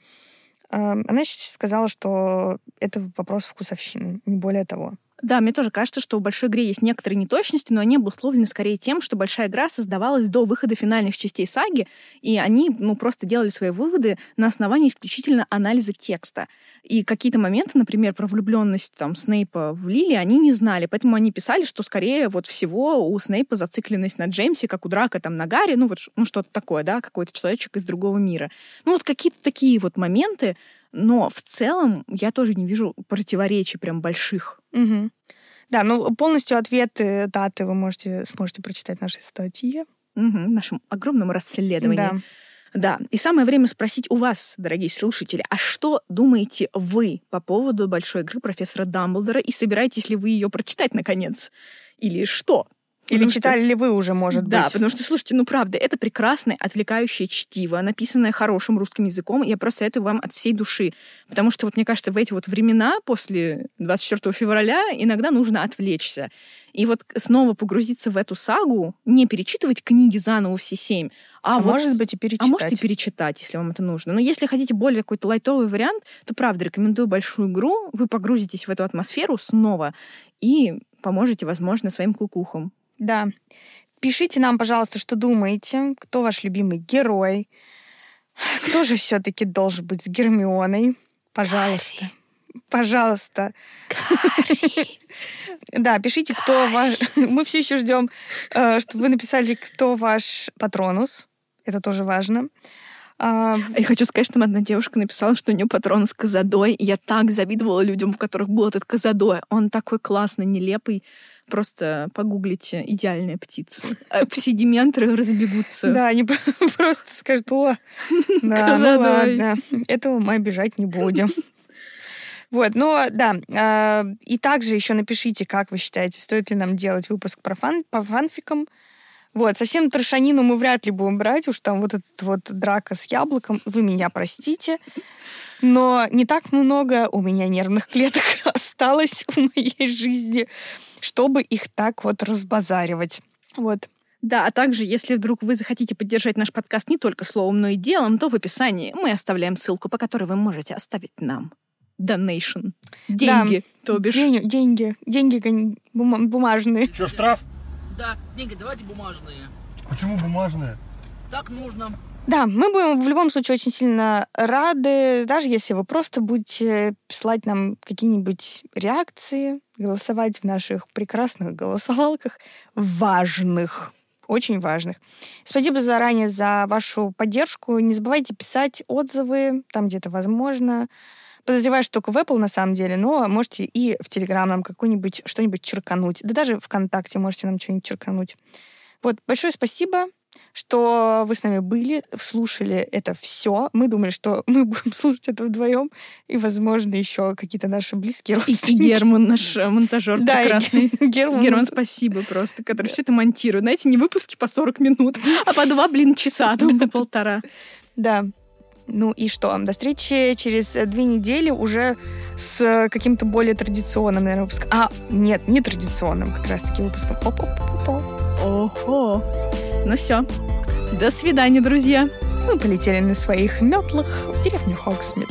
Она сказала, что это вопрос вкусовщины, не более того. Да, мне тоже кажется, что в большой игре есть некоторые неточности, но они обусловлены скорее тем, что большая игра создавалась до выхода финальных частей саги, и они ну, просто делали свои выводы на основании исключительно анализа текста. И какие-то моменты, например, про влюбленность там, Снейпа в Лили, они не знали, поэтому они писали, что скорее вот всего у Снейпа зацикленность на Джеймсе, как у Драка там на Гарри, ну вот ну, что-то такое, да, какой-то человечек из другого мира. Ну вот какие-то такие вот моменты, но в целом я тоже не вижу противоречий прям больших. Угу. Да, ну полностью ответы, даты вы можете, сможете прочитать в нашей статье. Угу, в нашем огромном расследовании. Да. Да, и самое время спросить у вас, дорогие слушатели, а что думаете вы по поводу большой игры профессора Дамблдора и собираетесь ли вы ее прочитать наконец? Или что? Или потому читали что... ли вы уже, может да, быть? Да, потому что, слушайте, ну правда, это прекрасное, отвлекающее чтиво, написанное хорошим русским языком. Я просто советую вам от всей души. Потому что, вот мне кажется, в эти вот времена после 24 февраля иногда нужно отвлечься. И вот снова погрузиться в эту сагу, не перечитывать книги заново все семь, а, а вот, может быть и перечитать. А может и перечитать, если вам это нужно. Но если хотите более какой-то лайтовый вариант, то правда рекомендую большую игру. Вы погрузитесь в эту атмосферу снова и поможете, возможно, своим кукухам. Да. Пишите нам, пожалуйста, что думаете, кто ваш любимый герой, кто же все-таки должен быть с Гермионой. Пожалуйста. Гарри. Пожалуйста. Да, пишите, кто ваш... Мы все еще ждем, э, чтобы вы написали, кто ваш патронус. Это тоже важно. А, я хочу сказать, что одна девушка написала, что у нее патрон с Казадой. И я так завидовала людям, у которых был этот Казадой. Он такой классный, нелепый. Просто погуглите «идеальная птица». Э, все дементоры разбегутся. Да, они просто скажут, о, да, ну ладно, этого мы обижать не будем. Вот, но да. Э, и также еще напишите, как вы считаете, стоит ли нам делать выпуск про фан, по фанфикам. Вот, совсем трошанину мы вряд ли будем брать, уж там вот этот вот драка с яблоком, вы меня простите. Но не так много у меня нервных клеток осталось в моей жизни, чтобы их так вот разбазаривать. Вот. Да, а также, если вдруг вы захотите поддержать наш подкаст не только словом, но и делом, то в описании мы оставляем ссылку, по которой вы можете оставить нам donation. Деньги, да, то бишь. День, деньги. Деньги бума- бумажные. Что, штраф? Да, деньги давайте бумажные. Почему бумажные? Так нужно. Да, мы будем в любом случае очень сильно рады, даже если вы просто будете слать нам какие-нибудь реакции, голосовать в наших прекрасных голосовалках, важных, очень важных. Спасибо заранее за вашу поддержку. Не забывайте писать отзывы там где-то возможно. Подозреваю, что только в Apple на самом деле, но можете и в Telegram нам какую-нибудь что-нибудь черкануть. Да даже ВКонтакте можете нам что-нибудь черкануть. Вот, большое спасибо что вы с нами были, слушали это все. Мы думали, что мы будем слушать это вдвоем, и, возможно, еще какие-то наши близкие родственники. И Герман, наш э, монтажер да, прекрасный. Герман. Герман, спасибо просто, который все это монтирует. Знаете, не выпуски по 40 минут, а по два, блин, часа, там, по полтора. Да. Ну и что? До встречи через две недели уже с каким-то более традиционным, наверное, выпуском. А, нет, не традиционным как раз-таки выпуском. Оп-оп-оп-оп. Ого. Ну все. До свидания, друзья. Мы полетели на своих метлах в деревню Хоксмит.